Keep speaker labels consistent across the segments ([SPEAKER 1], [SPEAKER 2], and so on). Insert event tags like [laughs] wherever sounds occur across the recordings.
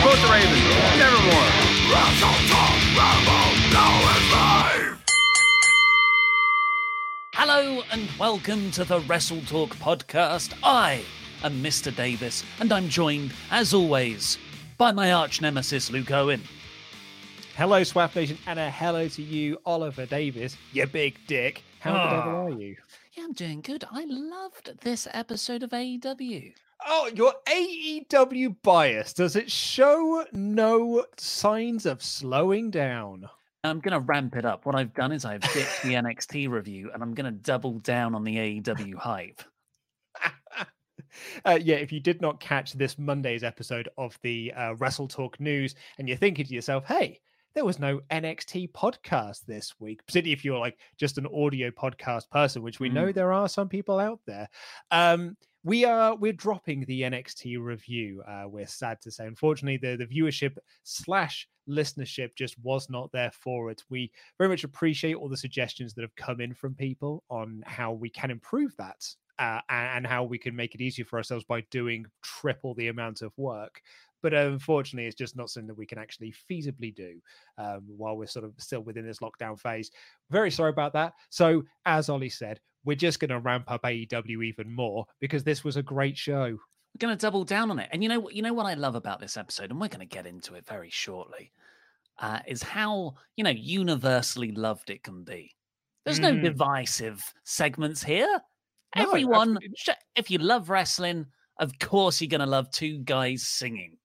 [SPEAKER 1] support the Raven. Nevermore.
[SPEAKER 2] Wrestle Talk. Rambo. Now it's live.
[SPEAKER 3] Hello and welcome to the Wrestle Talk podcast. I am Mr. Davis, and I'm joined, as always, by my arch nemesis Luke Owen.
[SPEAKER 4] Hello, Swaff Nation, and a hello to you, Oliver Davis, you big dick. How the devil
[SPEAKER 3] Ah.
[SPEAKER 4] are you?
[SPEAKER 3] Yeah, I'm doing good. I loved this episode of AEW.
[SPEAKER 4] Oh, your AEW bias. Does it show no signs of slowing down?
[SPEAKER 3] I'm going to ramp it up. What I've done is I've ditched the [laughs] NXT review and I'm going to double down on the AEW hype. [laughs]
[SPEAKER 4] Uh, yeah, if you did not catch this Monday's episode of the uh, Wrestle Talk News and you're thinking to yourself, hey, there was no NXT podcast this week, particularly if you're like just an audio podcast person, which we know there are some people out there. Um, we are we're dropping the NXT review. Uh, we're sad to say, unfortunately, the the viewership slash listenership just was not there for it. We very much appreciate all the suggestions that have come in from people on how we can improve that uh, a- and how we can make it easier for ourselves by doing triple the amount of work. But unfortunately, it's just not something that we can actually feasibly do um, while we're sort of still within this lockdown phase. Very sorry about that. So, as Ollie said, we're just going to ramp up AEW even more because this was a great show.
[SPEAKER 3] We're going to double down on it. And you know what? You know what I love about this episode, and we're going to get into it very shortly, uh, is how you know universally loved it can be. There's no
[SPEAKER 4] Mm.
[SPEAKER 3] divisive segments here.
[SPEAKER 4] No,
[SPEAKER 3] Everyone,
[SPEAKER 4] absolutely
[SPEAKER 3] if you love wrestling, of course you're going to love two guys singing.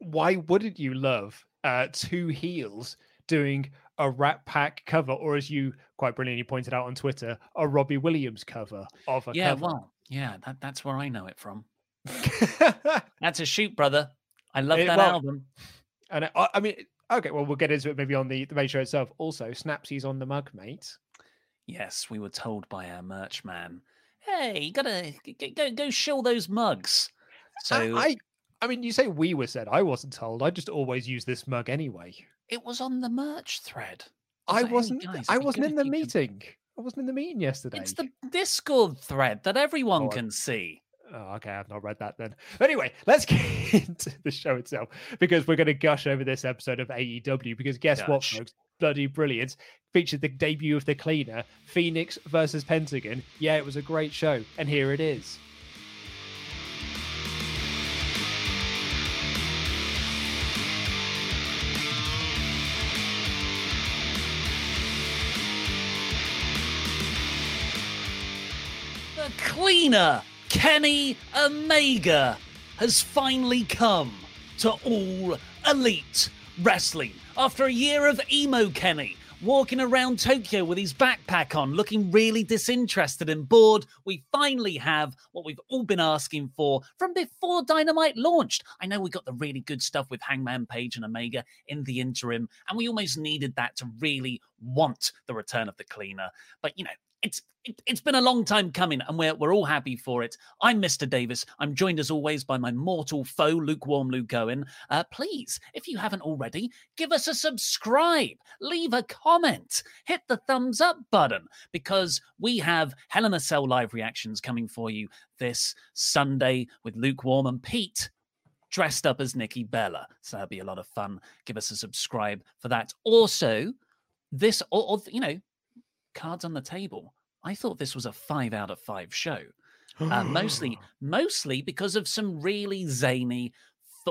[SPEAKER 4] Why wouldn't you love uh, two heels doing a Rat Pack cover, or as you quite brilliantly pointed out on Twitter, a Robbie Williams cover of a
[SPEAKER 3] yeah,
[SPEAKER 4] cover?
[SPEAKER 3] well, yeah, that, that's where I know it from. [laughs] That's a shoot, brother. I love
[SPEAKER 4] Eh,
[SPEAKER 3] that
[SPEAKER 4] well,
[SPEAKER 3] album.
[SPEAKER 4] And I, I mean, okay, well, we'll get into it maybe on the, the main show itself. Also, Snapsy's on the mug, mate.
[SPEAKER 3] Yes, we were told by our merch man, "Hey, you gotta go go shill those mugs." So
[SPEAKER 4] I, I, I mean, you say we were said. I wasn't told. I just always use this mug anyway.
[SPEAKER 3] it was on the merch thread.
[SPEAKER 4] I
[SPEAKER 3] like,
[SPEAKER 4] wasn't.
[SPEAKER 3] guys,
[SPEAKER 4] I wasn't in the
[SPEAKER 3] you could-"
[SPEAKER 4] meeting. I wasn't in the meeting yesterday.
[SPEAKER 3] It's the Discord thread that everyone
[SPEAKER 4] Oh, I-
[SPEAKER 3] can see.
[SPEAKER 4] Oh, okay, I've not read that then. Anyway, let's [laughs] get into the show itself because we're going to gush over this episode of AEW. Because guess what, folks? Bloody brilliant! Featured the debut of the cleaner, Fénix versus Pentagon. Yeah, it was a great show, and here it is.
[SPEAKER 3] Cleaner, Kenny Omega, has finally come to all elite wrestling. After a year of emo Kenny, walking around Tokyo with his backpack on, looking really disinterested and bored, we finally have what we've all been asking for from before Dynamite launched. I know we got the really good stuff with Hangman Page and Omega in the interim, and we almost needed that to really want the return of the cleaner. But you know, it's it, has been a long time coming, and we're we're all happy for it. I'm Mr. Davis. I'm joined as always by my mortal foe, lukewarm Luke Owen. Uh, please, if you haven't already, give us a subscribe, leave a comment, hit the thumbs up button because we have Hell in a Cell live reactions coming for you this Sunday with Lukewarm and Pete dressed up as Nikki Bella. So that'll be a lot of fun. Give us a subscribe for that. Also, this or, or you know cards on the table. I thought this was a five out of five show. Uh, mostly, [gasps] mostly because of some really zany,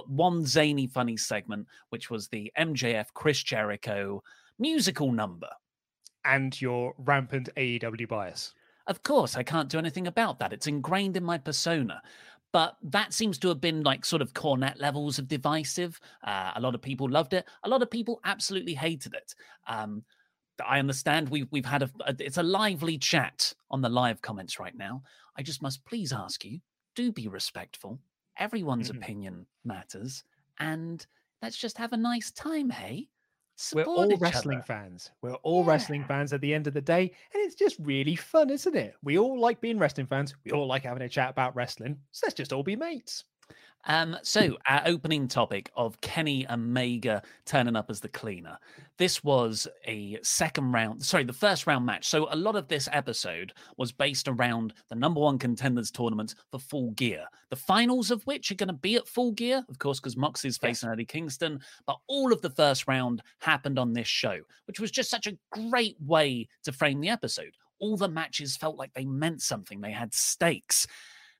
[SPEAKER 3] one zany funny segment, which was the MJF Chris Jericho musical number,
[SPEAKER 4] and your rampant AEW bias.
[SPEAKER 3] Of course, I can't do anything about that. It's ingrained in my persona. But that seems to have been like sort of Cornette levels of divisive. Uh, a lot of people loved it. A lot of people absolutely hated it. Um, I understand we've we've had a, a, it's a lively chat on the live comments right now. I just must please ask you, do be respectful. Everyone's mm-hmm. opinion matters, and let's just have a nice time, hey?
[SPEAKER 4] Support We're all wrestling
[SPEAKER 3] other.
[SPEAKER 4] fans. We're all yeah. wrestling fans at the end of the day, and it's just really fun, isn't it? We all like being wrestling fans. We all like having a chat about wrestling. So let's just all be mates.
[SPEAKER 3] Um, so our opening topic of Kenny Omega turning up as the cleaner. This was a second round, sorry, the first round match. So a lot of this episode was based around the number one contenders tournament for Full Gear. The finals of which are going to be at Full Gear, of course, because Moxie's facing Eddie Kingston. But all of the first round happened on this show, which was just such a great way to frame the episode. All the matches felt like they meant something. They had stakes.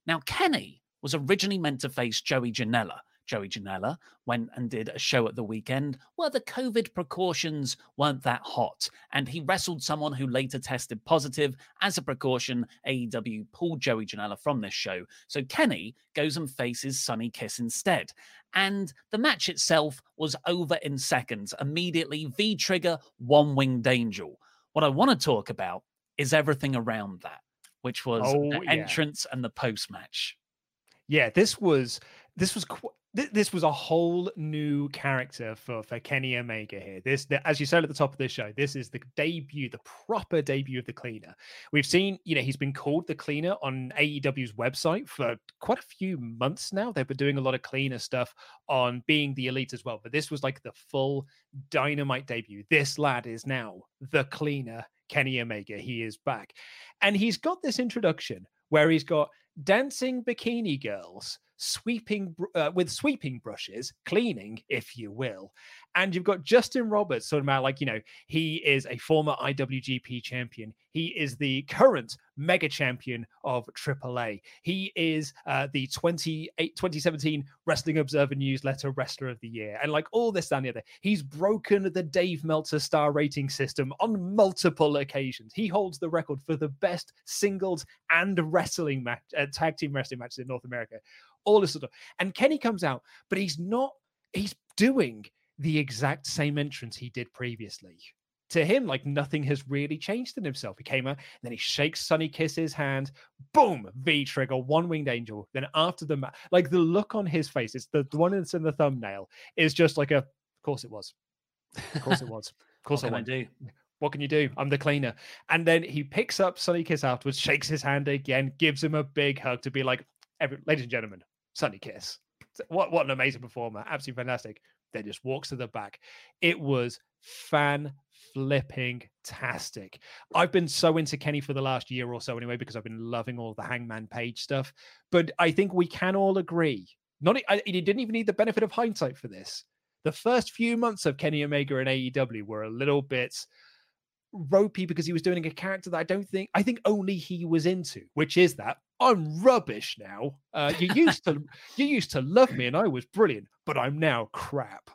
[SPEAKER 3] Now, Kenny was originally meant to face Joey Janela. Joey Janela went and did a show at the weekend where the COVID precautions weren't that hot, and he wrestled someone who later tested positive. As a precaution, AEW pulled Joey Janela from this show. So Kenny goes and faces Sonny Kiss instead. And the match itself was over in seconds. Immediately, V trigger, one winged angel. What I want to talk about is everything around that, which was oh, the yeah. entrance and the post match
[SPEAKER 4] yeah, this was this was qu- this was a whole new character for for Kenny Omega here. This, the, as you said at the top of this show, this is the debut, the proper debut of the cleaner. We've seen, you know, he's been called the cleaner on AEW's website for quite a few months now. They've been doing a lot of cleaner stuff on being the elite as well. But this was like the full dynamite debut. This lad is now the cleaner, Kenny Omega. He is back, and he's got this introduction where he's got dancing bikini girls sweeping uh, with sweeping brushes, cleaning, if you will. And you've got Justin Roberts talking about like, you know, he is a former IWGP champion. He is the current mega champion of AAA. He is uh, the 2017 Wrestling Observer Newsletter Wrestler of the Year. And like all this and the other, he's broken the Dave Meltzer star rating system on multiple occasions. He holds the record for the best singles and wrestling match, uh, tag team wrestling matches in North America all this sort of. And Kenny comes out, but he's not. He's doing the exact same entrance he did previously. To him, like nothing has really changed in himself. He came out, then he shakes Sonny Kiss's hand, boom, V trigger, one winged angel. Then after the match, like the look on his face, it's the, the one that's in the thumbnail, is just like a, of course it was. Of course it was. Of course
[SPEAKER 3] I, I do.
[SPEAKER 4] What can you do? I'm the cleaner. And then he picks up Sonny Kiss afterwards, shakes his hand again, gives him a big hug to be like, ladies and gentlemen, Sonny Kiss. What what an amazing performer! Absolutely fantastic. Then just walks to the back. It was fan flipping tastic. I've been so into Kenny for the last year or so anyway because I've been loving all the Hangman Page stuff. But I think we can all agree. Not he didn't even need the benefit of hindsight for this. The first few months of Kenny Omega and AEW were a little bit ropey because he was doing a character that I don't think I think only he was into, which is that I'm rubbish now. Uh, you used to you used to love me and I was brilliant, but I'm now crap.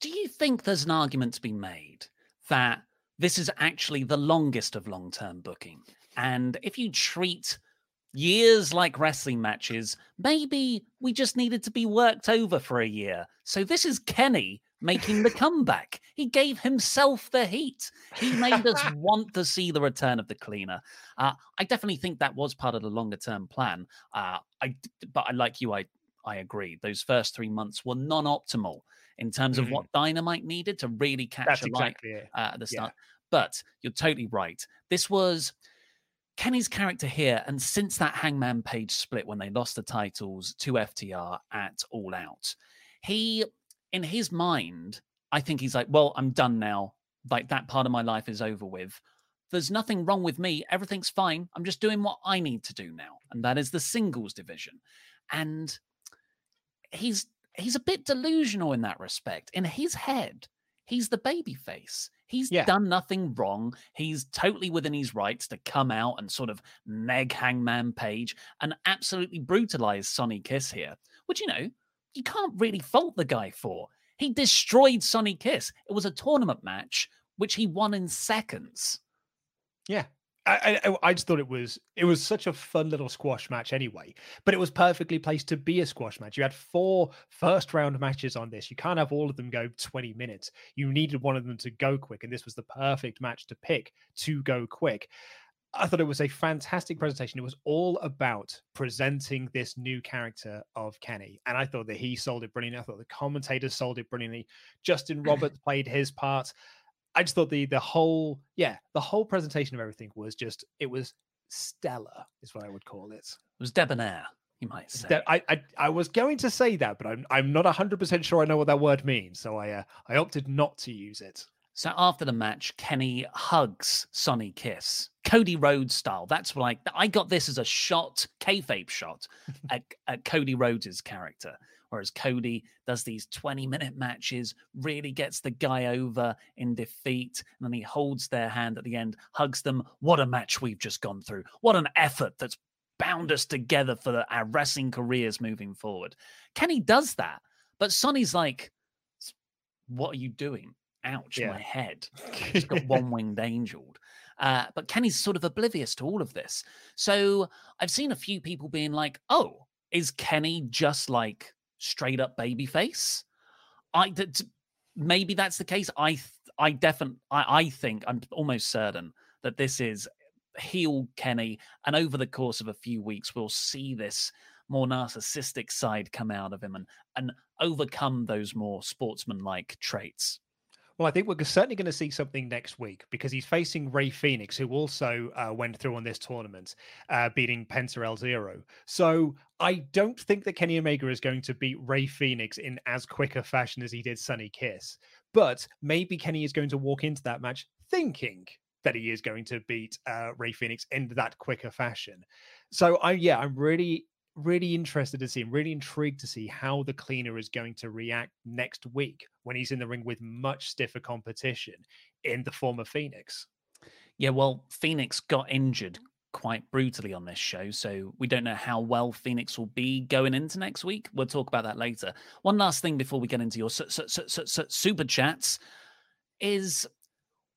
[SPEAKER 3] Do you think there's an argument to be made that this is actually the longest of long-term booking? And if you treat years like wrestling matches, maybe we just needed to be worked over for a year. So this is Kenny making the comeback. He gave himself the heat. He made us [laughs] want to see the return of the cleaner. Uh, I definitely think that was part of the longer term plan. Uh, I, but I like you. I I agree. Those first three months were non optimal in terms mm-hmm. of what Dynamite needed to really catch
[SPEAKER 4] That's
[SPEAKER 3] a
[SPEAKER 4] exactly
[SPEAKER 3] light uh, at the start. Yeah. But you're totally right. This was Kenny's character here, and since that Hangman Page split when they lost the titles to FTR at All Out, he, in his mind, I think he's like, well, I'm done now. Like that part of my life is over with. There's nothing wrong with me. Everything's fine. I'm just doing what I need to do now. And that is the singles division. And he's he's a bit delusional in that respect. In his head, he's the baby face. He's
[SPEAKER 4] Yeah.
[SPEAKER 3] done nothing wrong. He's totally within his rights to come out and sort of neg Hangman Page and absolutely brutalize Sonny Kiss here, which, you know, you can't really fault the guy for. He destroyed Sonny Kiss. It was a tournament match, which he won in seconds.
[SPEAKER 4] Yeah. I, I I just thought it was it was such a fun little squash match anyway, but it was perfectly placed to be a squash match. You had four first round matches on this. You can't have all of them go 20 minutes. You needed one of them to go quick, and this was the perfect match to pick to go quick. I thought it was a fantastic presentation. It was all about presenting this new character of Kenny. And I thought that he sold it brilliantly. I thought the commentators sold it brilliantly. Justin [laughs] Roberts played his part. I just thought the the whole yeah the whole presentation of everything was just it was stellar is what I would call it.
[SPEAKER 3] It was debonair, you might say.
[SPEAKER 4] That I, I I was going to say that, but I'm I'm not hundred percent sure I know what that word means, so I uh, I opted not to use it.
[SPEAKER 3] So after the match, Kenny hugs Sonny Kiss, Cody Rhodes style. That's like I got this as a shot, kayfabe shot [laughs] at, at Cody Rhodes' character. Whereas Cody does these 20 minute matches, really gets the guy over in defeat, and then he holds their hand at the end, hugs them. What a match we've just gone through. What an effort that's bound us together for the, our wrestling careers moving forward. Kenny does that, but Sonny's like, What are you doing? Ouch,
[SPEAKER 4] Yeah.
[SPEAKER 3] my head. [laughs] He's got one winged angel. Uh, but Kenny's sort of oblivious to all of this. So I've seen a few people being like, oh, is Kenny just like straight up babyface? I d- maybe that's the case. I th- I definitely I, I think I'm almost certain that this is heel Kenny, and over the course of a few weeks, we'll see this more narcissistic side come out of him and and overcome those more sportsmanlike traits.
[SPEAKER 4] Well, I think we're certainly going to see something next week because he's facing Rey Fénix, who also uh, went through on this tournament, uh, beating Penta El Zero. So I don't think that Kenny Omega is going to beat Rey Fénix in as quick a fashion as he did Sonny Kiss. But maybe Kenny is going to walk into that match thinking that he is going to beat uh, Rey Fénix in that quicker fashion. So I, yeah, I'm really really interested to see i'm really intrigued to see how the cleaner is going to react next week when he's in the ring with much stiffer competition in the form of fénix
[SPEAKER 3] Yeah, well, Fénix got injured quite brutally on this show, so we don't know how well Fénix will be going into next week. We'll talk about that later. One last thing before we get into your su- su- su- su- su- super chats is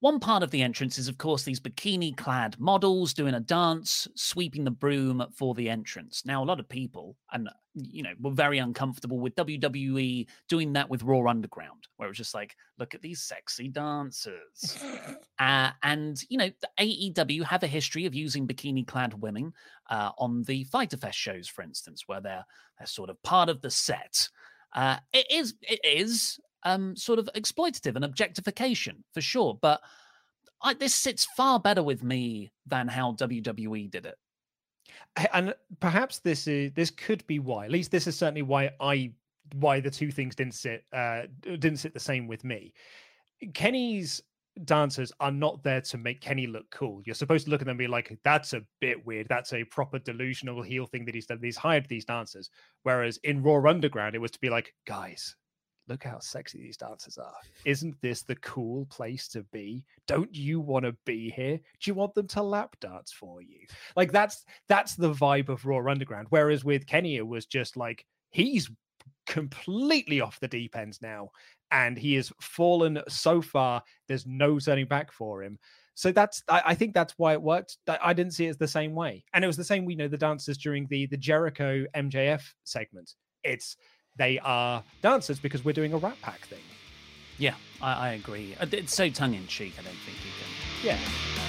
[SPEAKER 3] one part of the entrance is, of course, these bikini clad models doing a dance, sweeping the broom for the entrance. Now, a lot of people, and you know, were very uncomfortable with WWE doing that with Raw Underground, where it was just like, look at these sexy dancers. [laughs] uh, and, you know, the AEW have a history of using bikini clad women uh, on the Fyter Fest shows, for instance, where they're, they're sort of part of the set. Uh, it is, it is um, sort of exploitative and objectification for sure. But I, this sits far better with me than how WWE did it.
[SPEAKER 4] and perhaps this is this could be why at least this is certainly why i why the two things didn't sit uh didn't sit the same with me kenny's dancers are not there to make kenny look cool you're supposed to look at them and be like that's a bit weird that's a proper delusional heel thing that he's done he's hired these dancers whereas in raw underground it was to be like guys look how sexy these dancers are. Isn't this the cool place to be? Don't you want to be here? Do you want them to lap dance for you? Like that's that's the vibe of Raw Underground. Whereas with Kenny, it was just like he's completely off the deep end now, and he has fallen so far. There's no turning back for him. So that's I, I think that's why it worked. I, didn't see it as the same way, and it was the same. We know the dancers during the the Jericho MJF segment. It's they are dancers because we're doing a Rat Pack thing.
[SPEAKER 3] Yeah, I, I agree. Uh, It's so tongue in cheek. I don't think you can.
[SPEAKER 4] Yeah.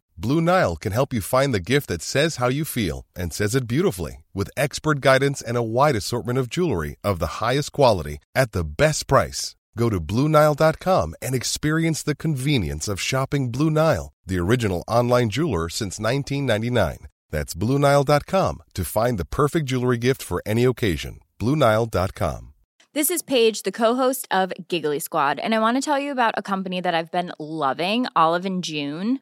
[SPEAKER 5] Blue Nile can help you find the gift that says how you feel and says it beautifully with expert guidance and a wide assortment of jewelry of the highest quality at the best price. Go to BlueNile.com and experience the convenience of shopping Blue Nile, the original online jeweler since 1999. That's BlueNile.com to find the perfect jewelry gift for any occasion. BlueNile.com.
[SPEAKER 6] This is Paige, the co-host of Giggly Squad, and I want to tell you about a company that I've been loving, Olive and June.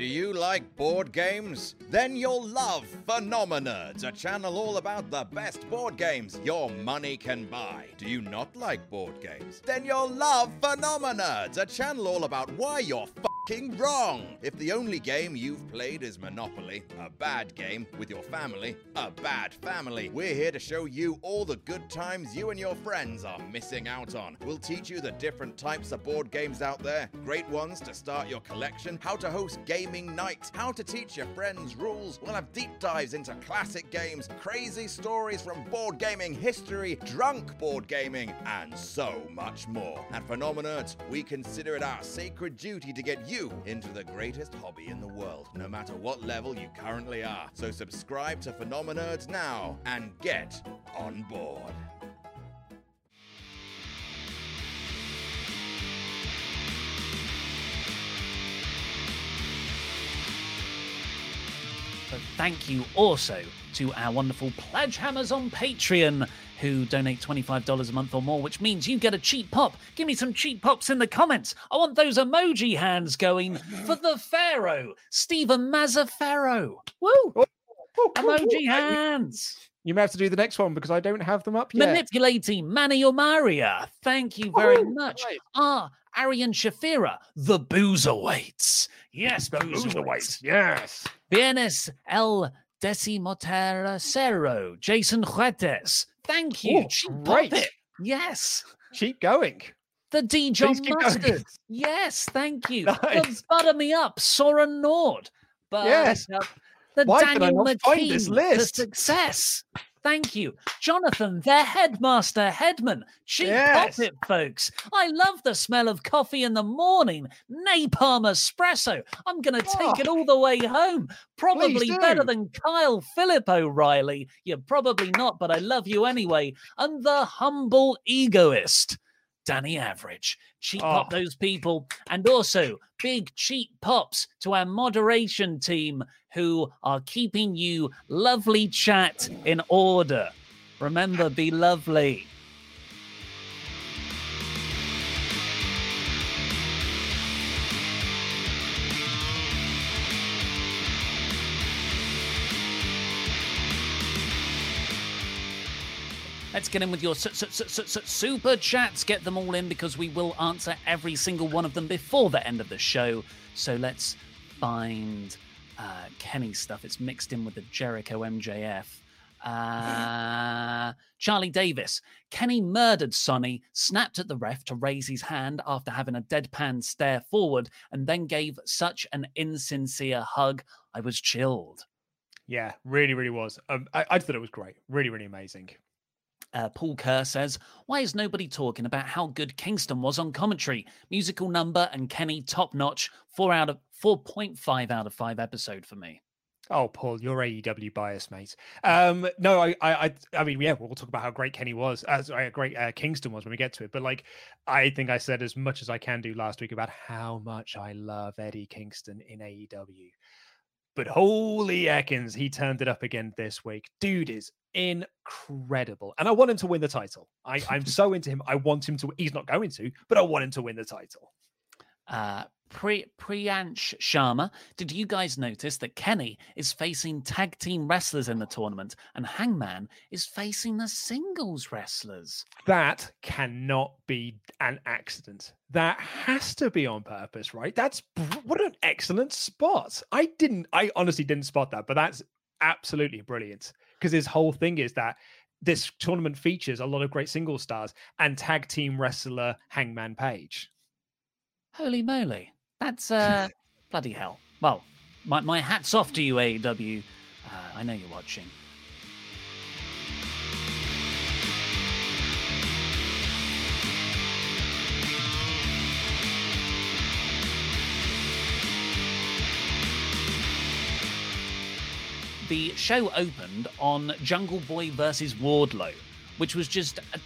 [SPEAKER 7] Do you like board games? Then you'll love Phenomenerds, a channel all about the best board games your money can buy. Do you not like board games? Then you'll love Phenomenerds, a channel all about why you're wrong. If the only game you've played is Monopoly, a bad game with your family, a bad family, we're here to show you all the good times you and your friends are missing out on. We'll teach you the different types of board games out there, great ones to start your collection, how to host gaming nights, how to teach your friends rules. We'll have deep dives into classic games, crazy stories from board gaming history, drunk board gaming, and so much more. At Phenomenerds, we consider it our sacred duty to get you into the greatest hobby in the world, no matter what level you currently are. So subscribe to Phenomenerds now and get on board.
[SPEAKER 3] But thank you also to our wonderful pledge hammers on Patreon who donate $25 a month or more, which means you get a cheap pop. Give me some cheap pops in the comments. I want those emoji hands going for the Pharaoh, Stephen Mazzaferro. Woo! Emoji hands.
[SPEAKER 4] You may have to do the next one because I don't have them up yet.
[SPEAKER 3] Manipulating Manny Omaria. Thank you very
[SPEAKER 4] Oh,
[SPEAKER 3] much.
[SPEAKER 4] right.
[SPEAKER 3] Ah, Arian Shafira, the Boozer Boozerweights. Yes, the
[SPEAKER 4] Boozerweights, yes.
[SPEAKER 3] Bienes El Decimotercero, Jason Juetes. Thank you.
[SPEAKER 4] Oh,
[SPEAKER 3] Cheap
[SPEAKER 4] great.
[SPEAKER 3] Puppet. Yes.
[SPEAKER 4] Keep going.
[SPEAKER 3] The D. John
[SPEAKER 4] Please keep going.
[SPEAKER 3] Mustard. Yes, thank [laughs] you. The Butter Me Up, Soren Nord. Butter
[SPEAKER 4] Yes.
[SPEAKER 3] Uh, the
[SPEAKER 4] Why
[SPEAKER 3] Daniel
[SPEAKER 4] not find this list?
[SPEAKER 3] to success. Thank you. Jonathan, their headmaster, headman. Cheap
[SPEAKER 4] Yes.
[SPEAKER 3] Puppet, folks. I love the smell of coffee in the morning. Napalm espresso. I'm going to take
[SPEAKER 4] Oh.
[SPEAKER 3] it all the way home. Probably better than Kyle Philip O'Reilly. You're probably not, but I love you anyway. And the humble egoist. Danny Average. Cheap pop
[SPEAKER 4] Oh.
[SPEAKER 3] those people. And also big cheap pops to our moderation team who are keeping you lovely chat in order. Remember, be lovely. Let's get in with your su- su- su- su- su- super chats. Get them all in because we will answer every single one of them before the end of the show. So let's find uh, Kenny's stuff. It's mixed in with the Jericho MJF. Uh, [laughs] Charlie Davis. Kenny murdered Sonny, snapped at the ref to raise his hand after having a deadpan stare forward, and then gave such an insincere hug. I was chilled.
[SPEAKER 4] Yeah, really, really was. Um, I, I thought it was great. Really, really amazing.
[SPEAKER 3] Uh, Paul Kerr says, Why is nobody talking about how good Kingston was on commentary? Musical number and Kenny top notch. Four out of 4.5 out of five episode for me.
[SPEAKER 4] Oh, Paul, you're AEW bias, mate. Um, no, I, I, I mean, yeah, we'll talk about how great Kenny was, as uh, great uh, Kingston was when we get to it. But like, I think I said as much as I can do last week about how much I love Eddie Kingston in AEW. But holy Ekins, he turned it up again this week. Dude is incredible. And I want him to win the title. I, I'm [laughs] so into him. I want him to, he's not going to, but I want him to win the title.
[SPEAKER 3] Uh, Pri- Priyansh Sharma, did you guys notice that Kenny is facing tag team wrestlers in the tournament and Hangman is facing the singles wrestlers?
[SPEAKER 4] That cannot be an accident. That has to be on purpose, right? That's what an excellent spot. I didn't, I honestly didn't spot that, but that's absolutely brilliant because his whole thing is that this tournament features a lot of great single stars and tag team wrestler Hangman Page.
[SPEAKER 3] Holy moly. That's [laughs] uh, bloody hell. Well, my, my hat's off to you, AEW. Uh, I know you're watching. The show opened on Jungle Boy versus Wardlow, which was just a,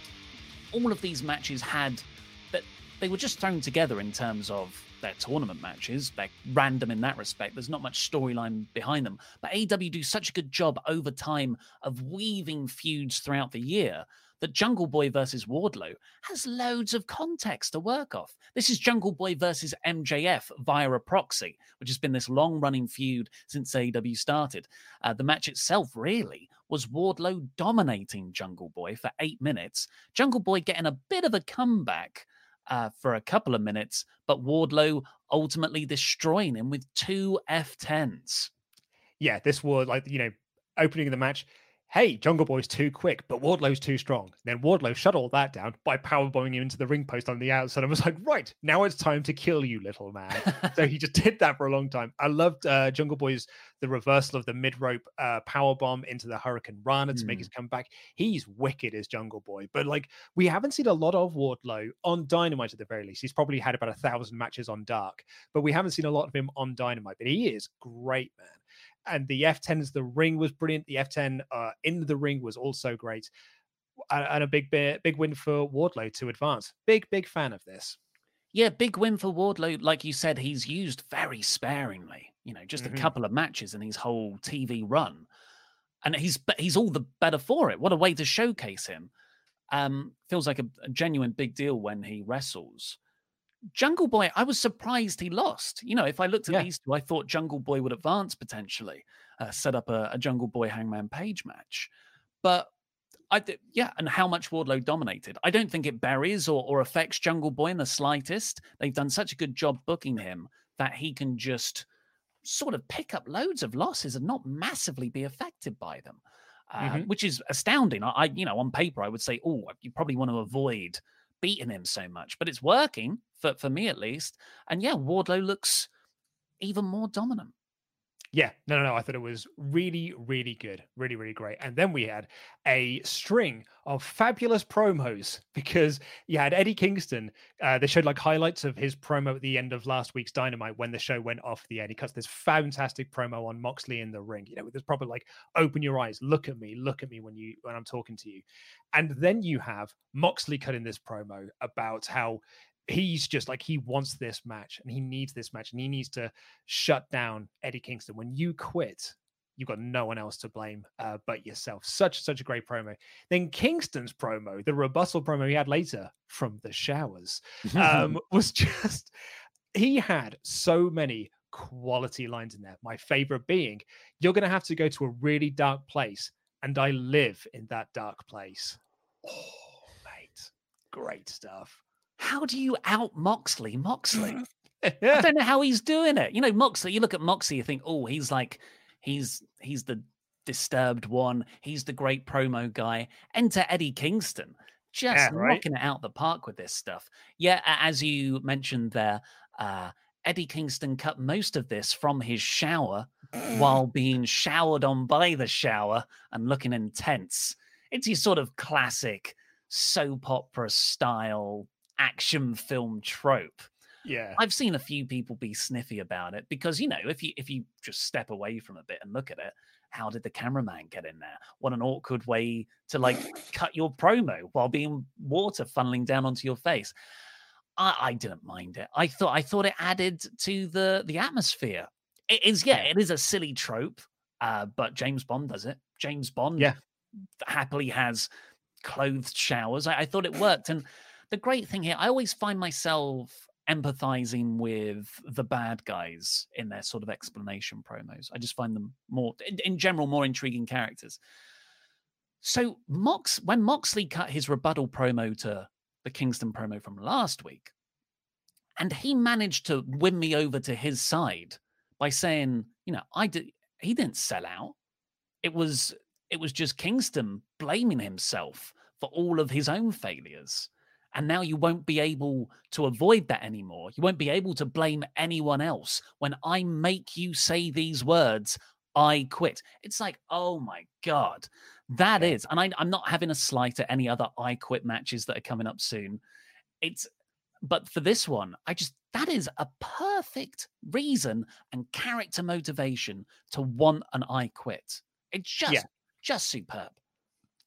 [SPEAKER 3] all of these matches had that they were just thrown together in terms of their tournament matches. They're random in that respect. There's not much storyline behind them. But AEW do such a good job over time of weaving feuds throughout the year that Jungle Boy versus Wardlow has loads of context to work off. This is Jungle Boy versus MJF via a proxy, which has been this long running feud since AEW started. Uh, the match itself really was Wardlow dominating Jungle Boy for eight minutes, Jungle Boy getting a bit of a comeback. Uh, for a couple of minutes, but Wardlow ultimately destroying him with two F10s.
[SPEAKER 4] Yeah, this was like, you know, opening the match hey, Jungle Boy's too quick, but Wardlow's too strong. Then Wardlow shut all that down by powerbombing him into the ring post on the outside and was like, right, now it's time to kill you, little man. so he just [laughs] did that for a long time. I loved uh, Jungle Boy's the reversal of the mid rope uh, power bomb into the hurricanrana to mm. make his comeback. He's wicked as Jungle Boy, but like we haven't seen a lot of Wardlow on Dynamite at the very least. He's probably had about a thousand matches on Dark, but we haven't seen a lot of him on Dynamite. But he is great, man and the F10s, the ring was brilliant. The F10 uh, in the ring was also great, and, a big big win for Wardlow to advance. Big big fan of this.
[SPEAKER 3] Yeah, big win for Wardlow. Like you said, he's used very sparingly. You know, just mm-hmm. a couple of matches in his whole TV run, and he's he's all the better for it. What a way to showcase him. Um, feels like a, a genuine big deal when he wrestles. Jungle Boy, I was surprised he lost. You know, if I looked at yeah. these two, I thought Jungle Boy would advance potentially, uh, set up a, a, Jungle Boy Hangman Page match. But I th- yeah, and how much Wardlow dominated. I don't think it buries or, or affects Jungle Boy in the slightest. They've done such a good job booking him that he can just sort of pick up loads of losses and not massively be affected by them. Uh, mm-hmm. Which is astounding. I, I, you know, on paper, I would say, oh, you probably want to avoid beating him so much, but it's working for, for me at least. And yeah, Wardlow looks even more dominant.
[SPEAKER 4] Yeah, no, no, no. I thought it was really, really good. Really, really great. And then we had a string of fabulous promos [laughs] because you had Eddie Kingston. Uh, they showed like highlights of his promo at the end of last week's Dynamite when the show went off the air. He cuts this fantastic promo on Moxley in the ring, you know, with this proper like, open your eyes, look at me, look at me when you when I'm talking to you. And then you have Moxley cutting this promo about how he's just like he wants this match and he needs this match and he needs to shut down Eddie Kingston. When you quit, you've got no one else to blame uh, but yourself. Such such a great promo. Then Kingston's promo, the rebuttal promo he had later from the showers, um, [laughs] was just he had so many quality lines in there. My favorite being, "You're going to have to go to a really dark place, and I live in that dark place." Oh, mate, great stuff
[SPEAKER 3] how do you out Moxley? Moxley. [laughs] I don't know how he's doing it. You know, Moxley, you look at Moxley, you think, oh, he's like, he's he's the Disturbed one. He's the great promo guy. Enter Eddie Kingston, just
[SPEAKER 4] Yeah, right.
[SPEAKER 3] knocking it out the park with this stuff. Yeah, as you mentioned there, uh, Eddie Kingston cut most of this from his shower [clears throat] while being showered on by the shower and looking intense. It's his sort of classic soap opera style action film trope.
[SPEAKER 4] Yeah.
[SPEAKER 3] I've seen a few people be sniffy about it because you know if you if you just step away from a bit and look at it, how did the cameraman get in there? What an awkward way to like cut your promo while being water funneling down onto your face. I, I didn't mind it. I thought I thought it added to the the atmosphere. It is yeah, it is a silly trope, uh, but James Bond does it. James Bond
[SPEAKER 4] Yeah.
[SPEAKER 3] happily has clothed showers. I, I thought it worked. And the great thing here, I always find myself empathizing with the bad guys in their sort of explanation promos. I just find them more, in, in general, more intriguing characters. So Mox, when Moxley cut his rebuttal promo to the Kingston promo from last week, and he managed to win me over to his side by saying, you know, I did. He didn't sell out. It was it was just Kingston blaming himself for all of his own failures. And now you won't be able to avoid that anymore. You won't be able to blame anyone else. When I make you say these words, I quit. It's like, oh my God, that is. And I, I'm not having a slight at any other I quit matches that are coming up soon. It's, but for this one, I just, that is a perfect reason and character motivation to want an I quit. It's just,
[SPEAKER 4] Yeah.
[SPEAKER 3] just superb.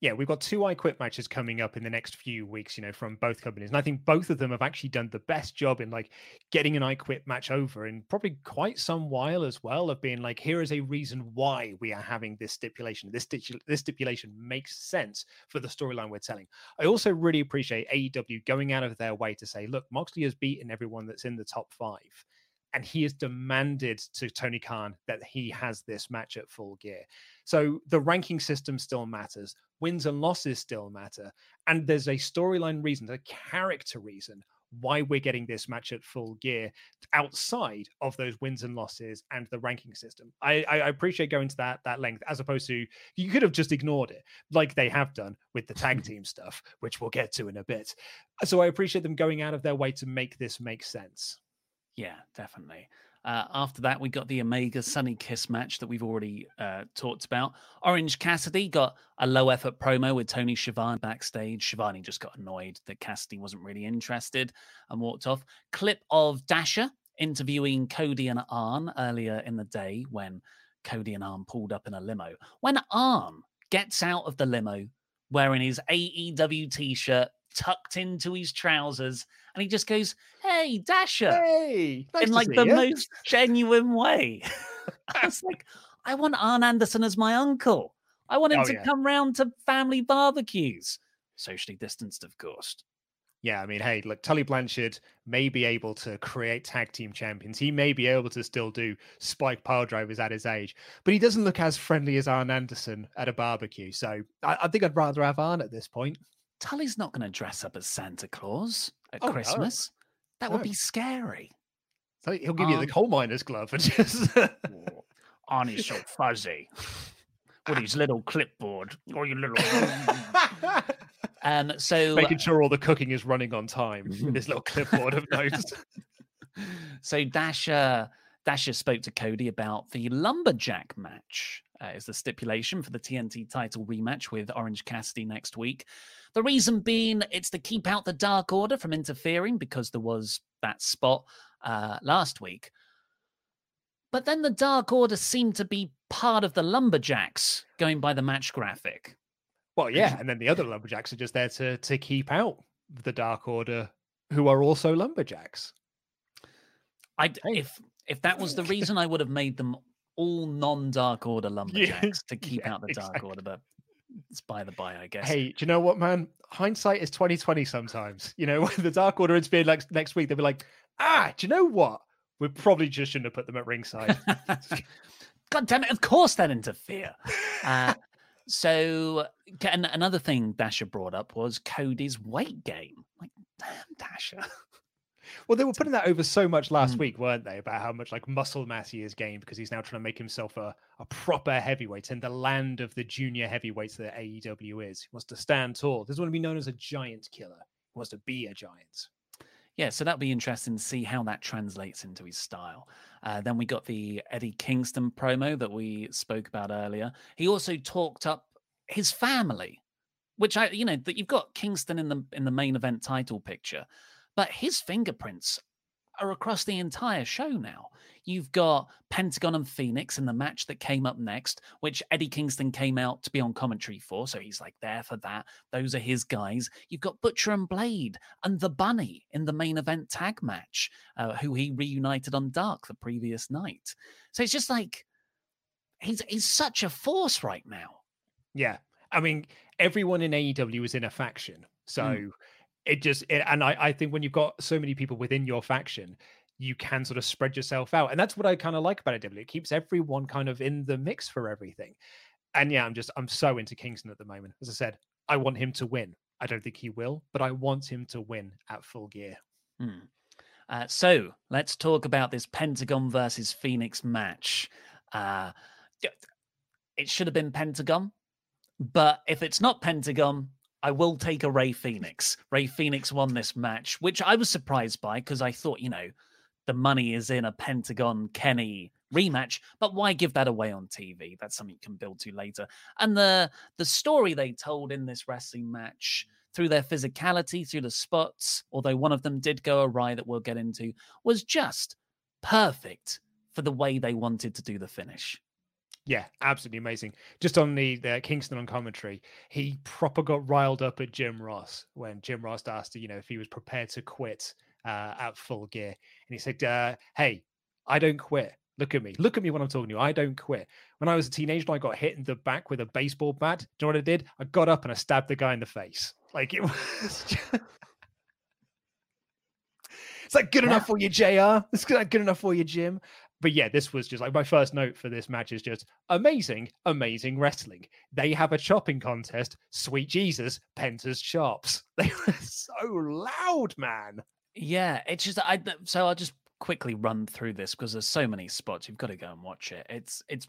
[SPEAKER 4] Yeah, we've got two I Quit matches coming up in the next few weeks, you know, from both companies. And I think both of them have actually done the best job in like getting an I Quit match over in probably quite some while as well of being like, here is a reason why we are having this stipulation. This stitu- this stipulation makes sense for the storyline we're telling. I also really appreciate AEW going out of their way to say, look, Moxley has beaten everyone that's in the top five. And he has demanded to Tony Khan that he has this match at full gear. So the ranking system still matters, wins and losses still matter, and there's a storyline reason, a character reason why we're getting this match at full gear outside of those wins and losses and the ranking system. I, I appreciate going to that that length as opposed to you could have just ignored it like they have done with the tag [laughs] team stuff, which we'll get to in a bit. So I appreciate them going out of their way to make this make sense.
[SPEAKER 3] Yeah, definitely. Uh, after that, we got the Omega Sonny Kiss match that we've already uh, talked about. Orange Cassidy got a low effort promo with Tony Schiavone backstage. Schiavone just got annoyed that Cassidy wasn't really interested and walked off. Clip of Dasha interviewing Cody and Arn earlier in the day when Cody and Arn pulled up in a limo. When Arn gets out of the limo wearing his AEW t shirt tucked into his trousers and he just goes, Hey, Dasha.
[SPEAKER 4] Hey, nice
[SPEAKER 3] in like the
[SPEAKER 4] ya."
[SPEAKER 3] most genuine way. [laughs] I was like, I want Arn Anderson as my uncle. I want him
[SPEAKER 4] Oh,
[SPEAKER 3] to
[SPEAKER 4] yeah.
[SPEAKER 3] come round to family barbecues. Socially distanced, of course.
[SPEAKER 4] Yeah, I mean, hey, look, Tully Blanchard may be able to create tag team champions. He may be able to still do spike pile drivers at his age, but he doesn't look as friendly as Arn Anderson at a barbecue. So I, I think I'd rather have Arn at this point.
[SPEAKER 3] Tully's not going to dress up as Santa Claus at
[SPEAKER 4] Oh, no.
[SPEAKER 3] Christmas. That would be scary.
[SPEAKER 4] So he'll give you the coal miner's glove and just.
[SPEAKER 3] Arnie's so fuzzy [laughs] with his little clipboard. Or your little. [laughs] um, so
[SPEAKER 4] Making sure all the cooking is running on time with [laughs] his little clipboard of notes.
[SPEAKER 3] So Dasha Dasha spoke to Cody about the lumberjack match. Uh, is the stipulation for the TNT title rematch with Orange Cassidy next week. The reason being, it's to keep out the Dark Order from interfering because there was that spot uh, last week. But then the Dark Order seemed to be part of the lumberjacks, going by the match graphic.
[SPEAKER 4] Well, yeah, and then the other lumberjacks are just there to to keep out the Dark Order, who are also lumberjacks.
[SPEAKER 3] I if if that was the reason, I would have made them all non-Dark Order [laughs] lumberjacks to keep
[SPEAKER 4] yeah,
[SPEAKER 3] out the Dark
[SPEAKER 4] exactly.
[SPEAKER 3] Order. But it's by the by, I guess.
[SPEAKER 4] Hey, do you know what, man? Hindsight is twenty twenty. Sometimes, you know, [laughs] when the Dark Order interfered like next week, they'll be like, "Ah, do you know what? We probably just shouldn't have put them at ringside." [laughs] [laughs]
[SPEAKER 3] God damn it! Of course, that interfere. Uh, so, another thing Dasha brought up was Cody's weight gain. Like, damn, Dasha.
[SPEAKER 4] Well, they were putting that over so much last
[SPEAKER 3] Mm.
[SPEAKER 4] week, weren't they? About how much like muscle mass he has gained because he's now trying to make himself a, a proper heavyweight in the land of the junior heavyweights that AEW is. He wants to stand tall. Doesn't want to be known as a giant killer. He wants to be a giant.
[SPEAKER 3] Yeah, so that'll be interesting to see how that translates into his style. Uh, then we got the Eddie Kingston promo that we spoke about earlier. He also talked up his family, which I, you know, that you've got Kingston in the in the main event title picture, but his fingerprints are across the entire show now. You've got Pentagon and Fénix in the match that came up next, which Eddie Kingston came out to be on commentary for. So he's like there for that. Those are his guys. You've got Butcher and Blade and the Bunny in the main event tag match, uh, who he reunited on Dark the previous night. So it's just like he's he's such a force right now.
[SPEAKER 4] Yeah. I mean, everyone in AEW is in a faction. So
[SPEAKER 3] Mm.
[SPEAKER 4] It just, it, and I, I think when you've got so many people within your faction, you can sort of spread yourself out. And that's what I kind of like about AEW. It keeps everyone kind of in the mix for everything. And yeah, I'm just, I'm so into Kingston at the moment. As I said, I want him to win. I don't think he will, but I want him to win at full gear.
[SPEAKER 3] Hmm. Uh, so let's talk about this Pentagon versus Fénix match. Uh, it should have been Pentagon, but if it's not Pentagon, I will take a Rey Fénix. Rey Fénix won this match, which I was surprised by because I thought, you know, the money is in a Pentagon Kenny rematch, but why give that away on TV? That's something you can build to later. And the the story they told in this wrestling match through their physicality, through the spots, although one of them did go awry that we'll get into, was just perfect for the way they wanted to do the finish.
[SPEAKER 4] Yeah, absolutely amazing. Just on the, the Kingston on commentary, he proper got riled up at Jim Ross when Jim Ross asked, you know, if he was prepared to quit uh, at full gear, and he said, uh, "Hey, I don't quit. Look at me. Look at me when I'm talking to you. I don't quit. When I was a teenager, I got hit in the back with a baseball bat. Do you know what I did? I got up and I stabbed the guy in the face. Like it [laughs] was. Just... It's like good enough for you, Jr. It's not good enough for you, Jim. But yeah, this was just like my first note for this match is just amazing, amazing wrestling. They have a chopping contest. Sweet Jesus, Penta's chops. [laughs] They were so loud, man.
[SPEAKER 3] Yeah, it's just I. So I'll just quickly run through this because there's so many spots. You've got to go and watch it. It's it's.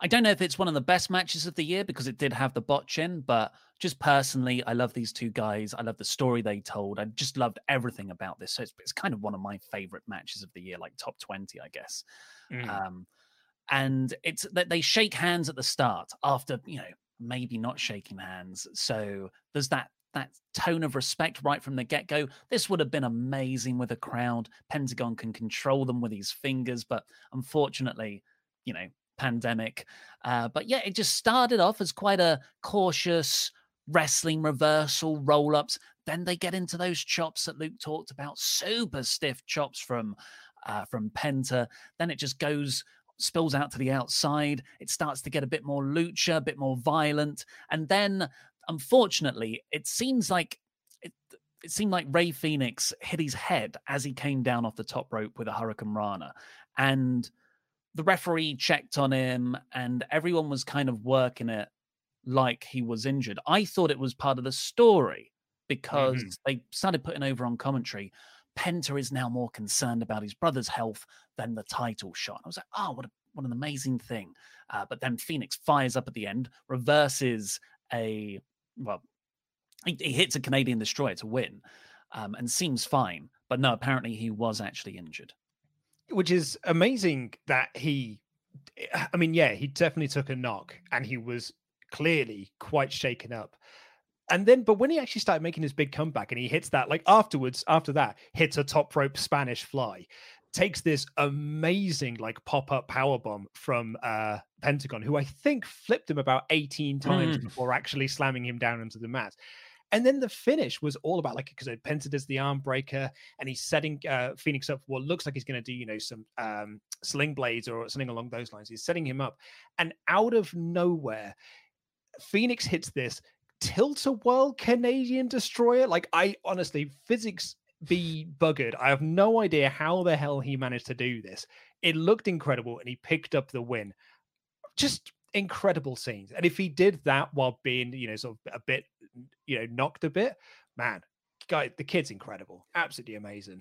[SPEAKER 3] I don't know if it's one of the best matches of the year because it did have the botch in, but just personally, I love these two guys. I love the story they told. I just loved everything about this. So it's, it's kind of one of my favorite matches of the year, like top 20, I guess.
[SPEAKER 4] Mm.
[SPEAKER 3] Um, and it's that they shake hands at the start after, you know, maybe not shaking hands. So there's that that tone of respect right from the get go. This would have been amazing with a crowd. Pentagon can control them with his fingers, but unfortunately, you know, pandemic. Uh, but yeah, it just started off as quite a cautious wrestling reversal roll ups. Then they get into those chops that Luke talked about, super stiff chops from uh, from Penta. Then it just goes spills out to the outside. It starts to get a bit more lucha, a bit more violent, and then unfortunately, it seems like it, it seemed like Rey Fénix hit his head as he came down off the top rope with a hurricanrana, and the referee checked on him, and everyone was kind of working it like he was injured. I thought it was part of the story because
[SPEAKER 4] Mhm.
[SPEAKER 3] they started putting over on commentary. Penta is now more concerned about his brother's health than the title shot. I was like, oh, what a, what an amazing thing. Uh, but then Fénix fires up at the end, reverses a, well, he, he hits a Canadian destroyer to win um, and seems fine. But no, apparently he was actually injured.
[SPEAKER 4] Which is amazing that he, I mean, yeah, he definitely took a knock and he was clearly quite shaken up. And then, but when he actually started making his big comeback and he hits that, like afterwards, after that, hits a top rope Spanish fly, takes this amazing like pop up power bomb from uh Pentagon, who I think flipped him about 18 times
[SPEAKER 3] Mm.
[SPEAKER 4] before actually slamming him down into the mat. And then the finish was all about like because Penta does the arm breaker and he's setting uh, Fénix up for what looks like he's going to do, you know, some um, sling blades or something along those lines. He's setting him up, and out of nowhere, Fénix hits this tilt a whirl Canadian destroyer. Like I honestly, physics be buggered. I have no idea how the hell he managed to do this. It looked incredible, and he picked up the win. Just incredible scenes. And if he did that while being, you know, sort of a bit, you know, knocked a bit, man, guy, the kid's incredible. Absolutely amazing.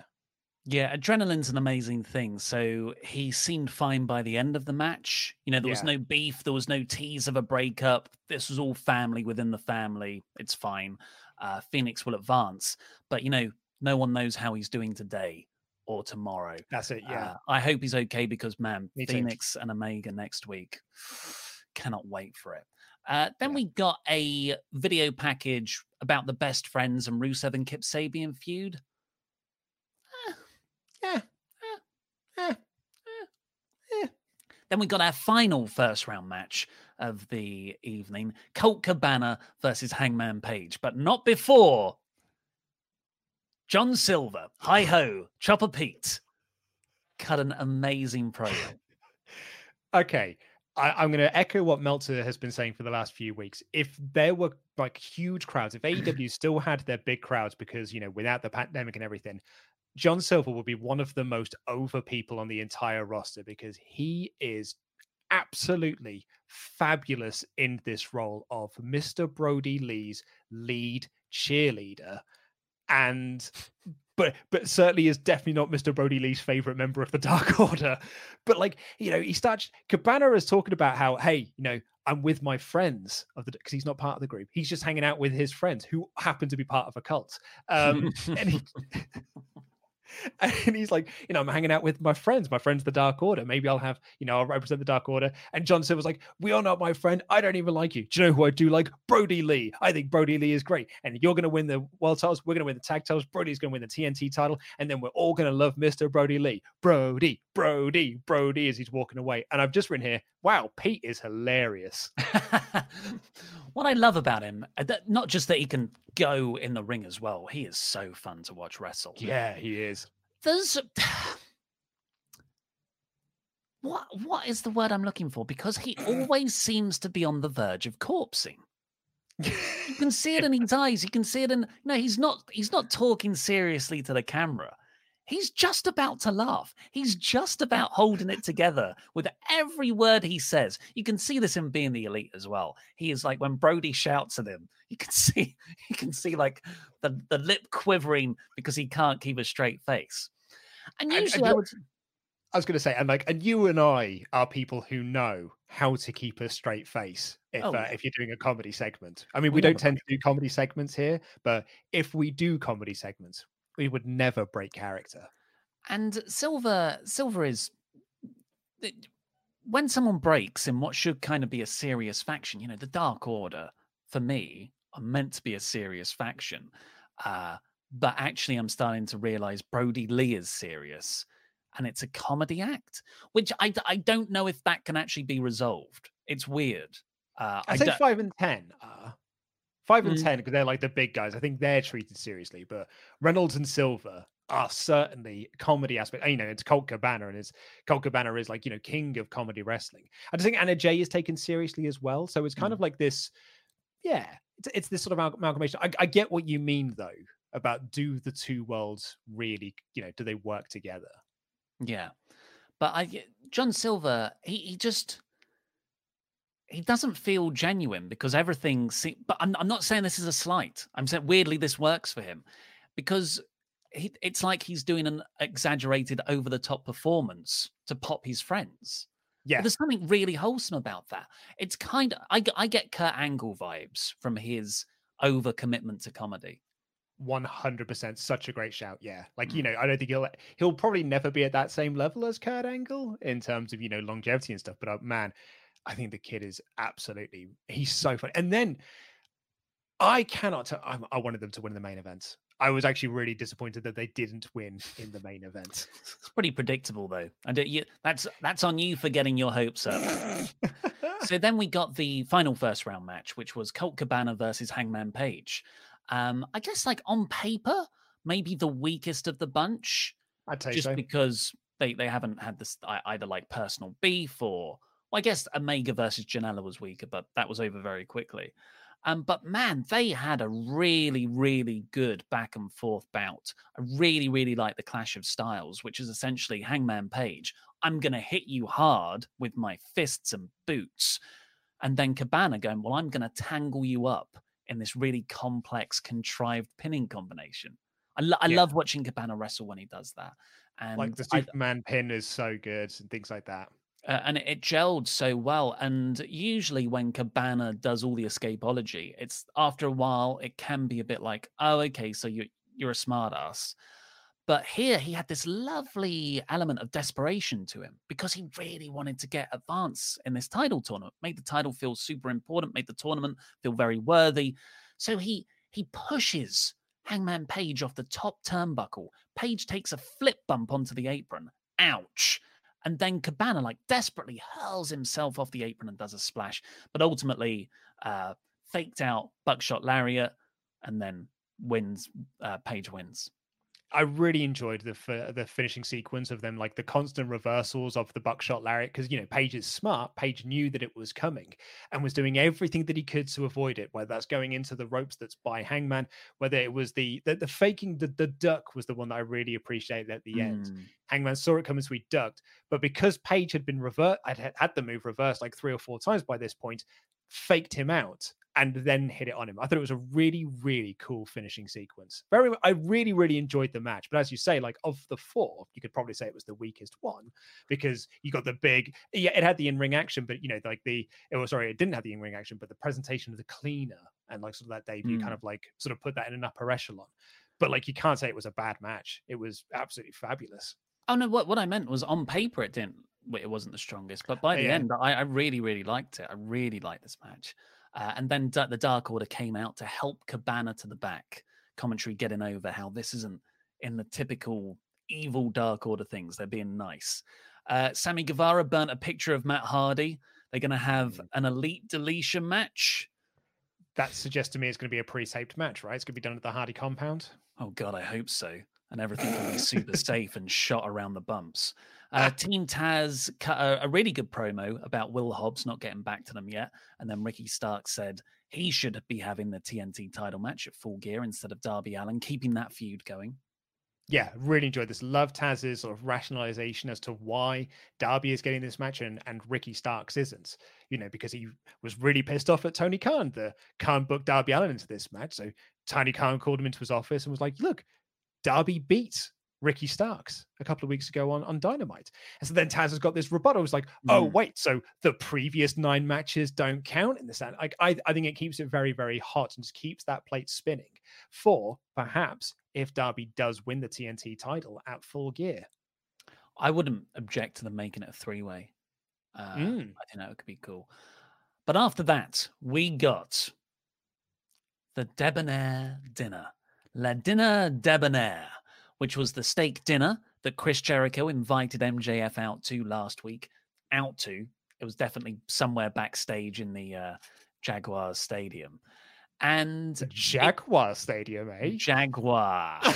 [SPEAKER 3] Yeah, adrenaline's an amazing thing. So he seemed fine by the end of the match. You know, there was no beef, there was no tease of a breakup. This was all family within the family. It's fine. Uh, Fénix will advance, but you know, no one knows how he's doing today or tomorrow.
[SPEAKER 4] That's it. Yeah.
[SPEAKER 3] Uh, I hope he's okay because, man,
[SPEAKER 4] Me too.
[SPEAKER 3] Fénix and Omega next week. Cannot wait for it. Uh, then we got a video package about the best friends and Rusev and Kip Sabian feud.
[SPEAKER 4] Eh, yeah. Eh. Eh.
[SPEAKER 3] Then we got our final first round match of the evening Colt Cabana versus Hangman Page, but not before John Silver, hi ho, Chopper Pete cut an amazing [laughs] promo.
[SPEAKER 4] okay. I, I'm going to echo what Meltzer has been saying for the last few weeks. If there were like huge crowds, if [laughs] AEW still had their big crowds, because you know without the pandemic and everything, John Silver would be one of the most over people on the entire roster because he is absolutely fabulous in this role of Mr. Brody Lee's lead cheerleader. And but but certainly is definitely not Mr. Brody Lee's favorite member of the Dark [laughs] Order. But like, you know, he starts Cabana is talking about how, hey, you know, I'm with my friends of the because he's not part of the group. He's just hanging out with his friends who happen to be part of a cult. Um and he [laughs] [laughs] and he's like, you know, I'm hanging out with my friends. My friend's the Dark Order. Maybe I'll have, you know, I'll represent the Dark Order. And John Silver's like, we are not my friend. I don't even like you. Do you know who I do like? Brody Lee. I think Brody Lee is great. And you're going to win the world titles. We're going to win the tag titles. Brody's going to win the TNT title. And then we're all going to love Mr. Brody Lee. Brody, Brody, Brody as he's walking away. And I've just written here, wow, Pete is hilarious. [laughs] [laughs]
[SPEAKER 3] what I love about him, uh, that- not just that he can go in the ring as well, he is so fun to watch wrestle.
[SPEAKER 4] Yeah, he is.
[SPEAKER 3] There's what what is the word I'm looking for? Because he [clears throat] always seems to be on the verge of corpsing. You can see it in [laughs] his eyes. You can see it in no, he's not he's not talking seriously to the camera. He's just about to laugh. He's just [laughs] about holding it together with every word he says. You can see this in being the elite as well. He is like when Brody shouts at him, you can [laughs] see you can see like the, the lip quivering because he can't keep a straight face. And
[SPEAKER 4] And- and
[SPEAKER 3] I would
[SPEAKER 4] I was going to say, and like, and you and I are people who know how to keep a straight face if
[SPEAKER 3] Oh,
[SPEAKER 4] uh, if you're doing a comedy segment. I mean,
[SPEAKER 3] We
[SPEAKER 4] we don't tend to do comedy segments here, but if we do comedy segments, we would never break character.
[SPEAKER 3] And Silver, Silver is when someone breaks in what should kind of be a serious faction. You know, the Dark Order for me are meant to be a serious faction, uh, but actually, I'm starting to realize Brody Lee is serious, and it's a comedy act, which I I don't know if that can actually be resolved. It's weird. Uh,
[SPEAKER 4] I
[SPEAKER 3] I
[SPEAKER 4] say five and ten are five and
[SPEAKER 3] Mm.
[SPEAKER 4] ten because they're like the big guys. I think they're treated seriously, but Reynolds and Silver are certainly comedy aspect. You know, it's Colt Cabana, and it's Colt Cabana is like you know king of comedy wrestling. I just think Anna Jay is taken seriously as well, so it's kind of like this. Yeah, it's, it's this sort of amalgamation. I, I get what you mean though about do the two worlds really, you know, do they work together?
[SPEAKER 3] Yeah. But I John Silver, he, he just he doesn't feel genuine because everything se- but I'm I'm not saying this is a slight. I'm saying weirdly this works for him because he, it's like he's doing an exaggerated over the top performance to pop his friends. But
[SPEAKER 4] Yeah.
[SPEAKER 3] There's something really wholesome about that. It's kind of I get Kurt Angle vibes from his over commitment to comedy.
[SPEAKER 4] One hundred percent, such a great shout. Yeah, like
[SPEAKER 3] Mm.
[SPEAKER 4] you know, I don't think he'll he'll probably never be at that same level as Kurt Angle in terms of you know longevity and stuff. But uh, man, I think the kid is absolutely he's so fun. And then I cannot. Tell, I, I wanted them to win the main event. I was actually really disappointed that they didn't win in the main event.
[SPEAKER 3] It's pretty predictable though. And it, you, that's that's on you for getting your hopes up. [laughs] so then we got the final first round match, which was Colt Cabana versus Hangman Page. Um, I guess like on paper, maybe the weakest of the bunch,
[SPEAKER 4] I'd say
[SPEAKER 3] just
[SPEAKER 4] so.
[SPEAKER 3] because they they haven't had this either like personal beef or well, I guess Omega versus Janela was weaker, but that was over very quickly. Um, but man, they had a really, really good back and forth bout. I really, really like the clash of styles, which is essentially Hangman Page. I'm going to hit you hard with my fists and boots. And then Cabana going, Well, I'm going to tangle you up in this really complex, contrived pinning combination. I, lo- I
[SPEAKER 4] Yeah.
[SPEAKER 3] love watching Cabana wrestle when he does that. And
[SPEAKER 4] like the
[SPEAKER 3] I-
[SPEAKER 4] Superman pin is so good and things like that.
[SPEAKER 3] Uh, and it, it gelled so well. And usually, when Cabana does all the escapology, it's after a while it can be a bit like, oh, okay, so you you're a smartass. But here he had this lovely element of desperation to him because he really wanted to get advance in this title tournament, made the title feel super important, made the tournament feel very worthy. So he he pushes Hangman Page off the top turnbuckle. Page takes a flip bump onto the apron. Ouch. And then Cabana like desperately hurls himself off the apron and does a splash, but ultimately uh, faked out buckshot lariat and then wins. Uh, Page wins.
[SPEAKER 4] I really enjoyed the fi- the finishing sequence of them, like the constant reversals of the buckshot lariat. Because you know, Page is smart. Page knew that it was coming and was doing everything that he could to avoid it. Whether that's going into the ropes that's by Hangman, whether it was the the, the faking the, the duck was the one that I really appreciated at the end.
[SPEAKER 3] Mm.
[SPEAKER 4] Hangman saw it coming, so he ducked. But because Page had been revert, had had the move reversed like three or four times by this point, faked him out and then hit it on him. I thought it was a really, really cool finishing sequence. Very, I really, really enjoyed the match. But as you say, like of the four, you could probably say it was the weakest one because you got the big, yeah, it had the in ring action, but you know, like the, it was sorry, it didn't have the in ring action, but the presentation of the cleaner and like sort of that debut kind
[SPEAKER 3] Mm.
[SPEAKER 4] of like sort of put that in an upper echelon. But like you can't say it was a bad match. It was absolutely fabulous.
[SPEAKER 3] Oh no, what what I meant was on paper it didn't. It wasn't the strongest, but by the
[SPEAKER 4] Yeah.
[SPEAKER 3] end, I, I really, really liked it. I really liked this match. Uh, and then Da- the Dark Order came out to help Cabana to the back. Commentary getting over how this isn't in the typical evil Dark Order things. They're being nice. Uh, Sammy Guevara burnt a picture of Matt Hardy. They're going to have
[SPEAKER 4] Mm.
[SPEAKER 3] an elite deletion match.
[SPEAKER 4] That suggests to me it's going to be a pre-taped match, right? It's going to be done at the Hardy compound.
[SPEAKER 3] Oh God, I hope so. And everything can be super [laughs] safe and shot around the bumps. Uh, Team Taz cut a, a really good promo about Will Hobbs not getting back to them yet, and then Ricky Starks said he should be having the TNT title match at Full Gear instead of Darby Allin, keeping that feud going.
[SPEAKER 4] yeah, really enjoyed this. Love Taz's sort of rationalization as to why Darby is getting this match and, and Ricky Starks isn't. You know, because he was really pissed off at Tony Khan. The Khan booked Darby Allin into this match. So Tony Khan called him into his office and was like, look, Darby beat Ricky Starks a couple of weeks ago on, on Dynamite. And so then Taz has got this rebuttal. It's like, oh,
[SPEAKER 3] Mm.
[SPEAKER 4] wait, so the previous nine matches don't count in this. And like, I, I think it keeps it very, very hot and just keeps that plate spinning for perhaps if Darby does win the TNT title at full gear.
[SPEAKER 3] I wouldn't object to them making it a three way. Uh,
[SPEAKER 4] Mm.
[SPEAKER 3] I think that could be cool. But after that, we got the Debonair Dinner. La Dinner Debonair, which was the steak dinner that Chris Jericho invited MJF out to last week. Out to. It was definitely somewhere backstage in the uh, Jaguar Stadium. And it-
[SPEAKER 4] Jaguar Stadium, eh?
[SPEAKER 3] Jaguar. [laughs]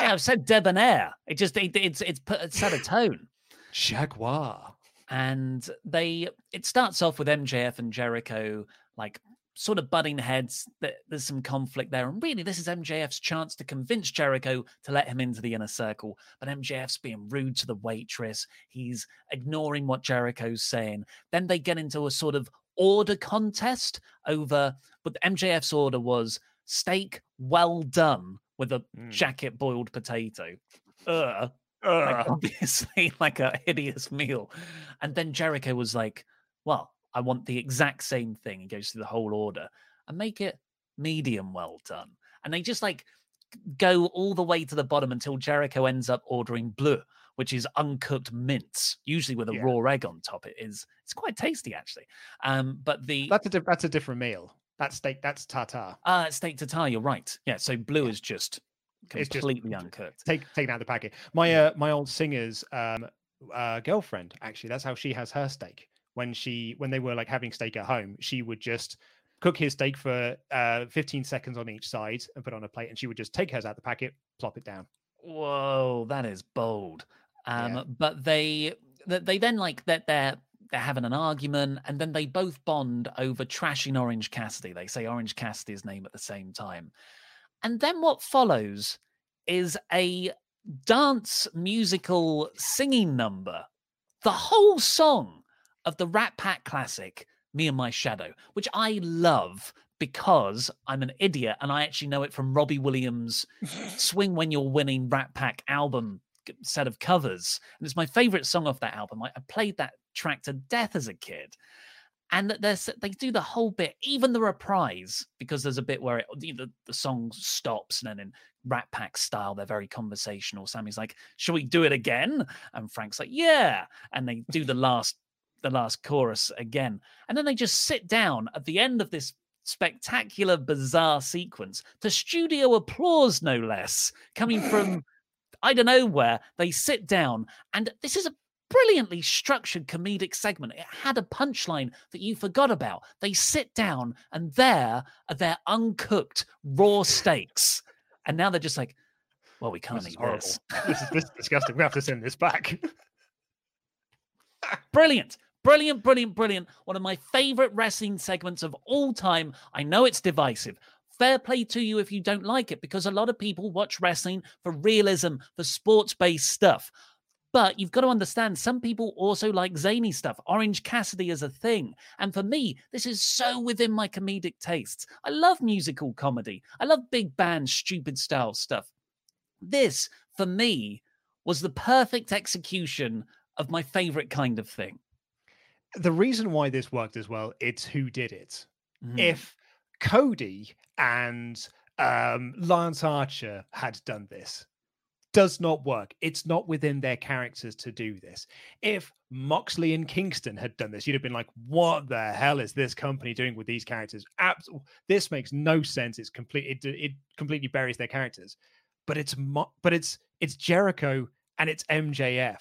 [SPEAKER 3] Yeah, I've said debonair. It just it, it's it's put it's set a tone.
[SPEAKER 4] Jaguar.
[SPEAKER 3] And they it starts off with MJF and Jericho like sort of butting heads. There- There's some conflict there, and really, this is MJF's chance to convince Jericho to let him into the inner circle. But MJF's being rude to the waitress. He's ignoring what Jericho's saying. Then they get into a sort of order contest over. But MJF's order was steak well done with a
[SPEAKER 4] Mm.
[SPEAKER 3] jacket boiled potato. Ugh. Like, obviously [laughs] like a hideous meal. And then Jericho was like, Well, I want the exact same thing. He goes through the whole order and make it medium well done. And they just like go all the way to the bottom until Jericho ends up ordering bleu, which is uncooked mince, usually with a
[SPEAKER 4] Yeah.
[SPEAKER 3] raw egg on top. It is it's quite tasty actually. Um, but the
[SPEAKER 4] That's a di- that's a different meal. That's steak. That's tartar.
[SPEAKER 3] uh steak tartare, you're right. Yeah, so blue is just
[SPEAKER 4] It's just-
[SPEAKER 3] completely uncooked.
[SPEAKER 4] Take taken out of the packet. My uh, my old singer's um uh, girlfriend actually. That's how she has her steak. When she when they were like having steak at home, she would just cook his steak for uh 15 seconds on each side and put it on a plate, and she would just take hers out the packet, plop it down.
[SPEAKER 3] Whoa, that is bold. Um,
[SPEAKER 4] Yeah.
[SPEAKER 3] but they they then like that they're they're having an argument, and then they both bond over trashing Orange Cassidy. They say Orange Cassidy's name at the same time, and then what follows is a dance musical singing number, the whole song of the Rat Pack classic "Me and My Shadow," which I love because I'm an idiot and I actually know it from Robbie Williams' [laughs] Swing When You're Winning Rat Pack album set of covers. And it's my favorite song off that album. I, I played that track to death as a kid. And they do the whole bit, even the reprise, because there's a bit where it, the, the song stops and then in Rat Pack style, they're very conversational. Sammy's like, "Shall we do it again?" And Frank's like, "Yeah." And they do the last the last chorus again, and then they just sit down at the end of this spectacular, bizarre sequence to studio applause, no less, coming from [laughs] I don't know where. They sit down, and this is a brilliantly structured comedic segment. It had a punchline that you forgot about. They sit down, and there are their uncooked raw steaks. And now they're just like, well, we can't
[SPEAKER 4] this
[SPEAKER 3] eat
[SPEAKER 4] this.
[SPEAKER 3] this.
[SPEAKER 4] this is, this is disgusting. We have to send this back. [laughs]
[SPEAKER 3] brilliant. Brilliant, brilliant, brilliant. One of my favorite wrestling segments of all time. I know it's divisive. Fair play to you if you don't like it, because a lot of people watch wrestling for realism, for sports based stuff. But you've got to understand, some people also like zany stuff. Orange Cassidy is a thing. And for me, this is so within my comedic tastes. I love musical comedy, I love big band, stupid style stuff. This, for me, was the perfect execution of my favorite kind of thing
[SPEAKER 4] the reason why this worked as well, it's who did it.
[SPEAKER 3] Mm.
[SPEAKER 4] If Cody and um, Lance Archer had done this, does not work. It's not within their characters to do this. If Moxley and Kingston had done this, you'd have been like, "What the hell is this company doing with these characters?" Abs- this makes no sense. It's complete. It, it completely buries their characters. But it's Mo- but it's it's Jericho and it's MJF,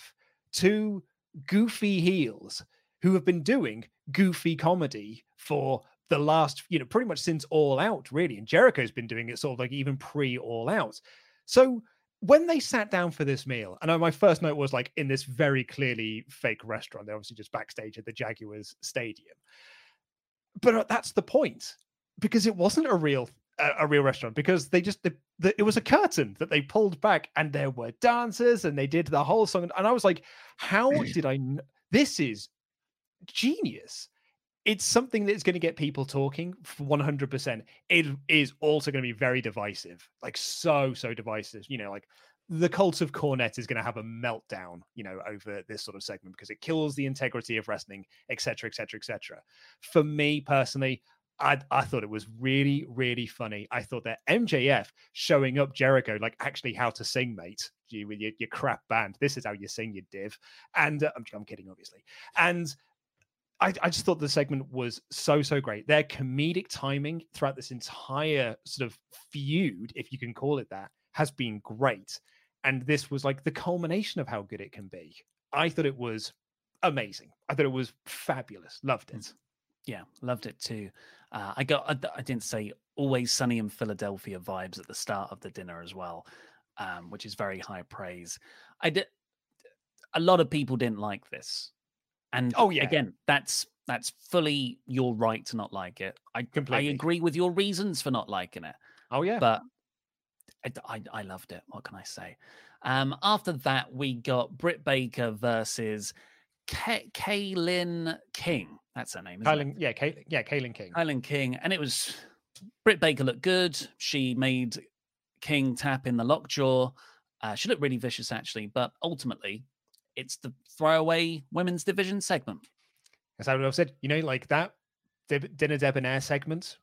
[SPEAKER 4] two goofy heels who have been doing goofy comedy for the last, you know, pretty much since All Out, really. And Jericho's been doing it sort of like even pre All Out. So when they sat down for this meal, and my first note was like in this very clearly fake restaurant, they're obviously just backstage at the Jaguars Stadium. But uh, that's the point because it wasn't a real a, a real restaurant because they just the, the, it was a curtain that they pulled back and there were dancers and they did the whole song and I was like, how did I? Kn- this is genius. It's something that's going to get people talking 100%. It is also going to be very divisive, like so, so divisive. You know, like the cult of Cornette is going to have a meltdown, you know, over this sort of segment because it kills the integrity of wrestling, etc., etc., etc. For me personally, I, I thought it was really, really funny. I thought that MJF showing up Jericho, like actually how to sing, mate, you with your, your crap band. This is how you sing, you div. And uh, I'm, I'm kidding, obviously. And I, I just thought the segment was so so great. Their comedic timing throughout this entire sort of feud, if you can call it that, has been great. And this was like the culmination of how good it can be. I thought it was amazing. I thought it was fabulous. Loved it.
[SPEAKER 3] Yeah, loved it too. Uh, I got. I, I, didn't say always sunny in Philadelphia vibes at the start of the dinner as well, um, which is very high praise. I did. A lot of people didn't like this. And
[SPEAKER 4] oh yeah,
[SPEAKER 3] again, that's that's fully your right to not like it. I
[SPEAKER 4] completely
[SPEAKER 3] I agree with your reasons for not liking it.
[SPEAKER 4] Oh yeah,
[SPEAKER 3] but I, I, I loved it. What can I say? Um, after that, we got Britt Baker versus K- Kaylin King. That's her name.
[SPEAKER 4] Kaylin, yeah, Kay, yeah, Kaylin King.
[SPEAKER 3] Kaylin King, and it was Britt Baker looked good. She made King tap in the lockjaw. Uh, she looked really vicious, actually, but ultimately, it's the throwaway women's division segment.
[SPEAKER 4] As I would have said, you know, like that dinner debonair segment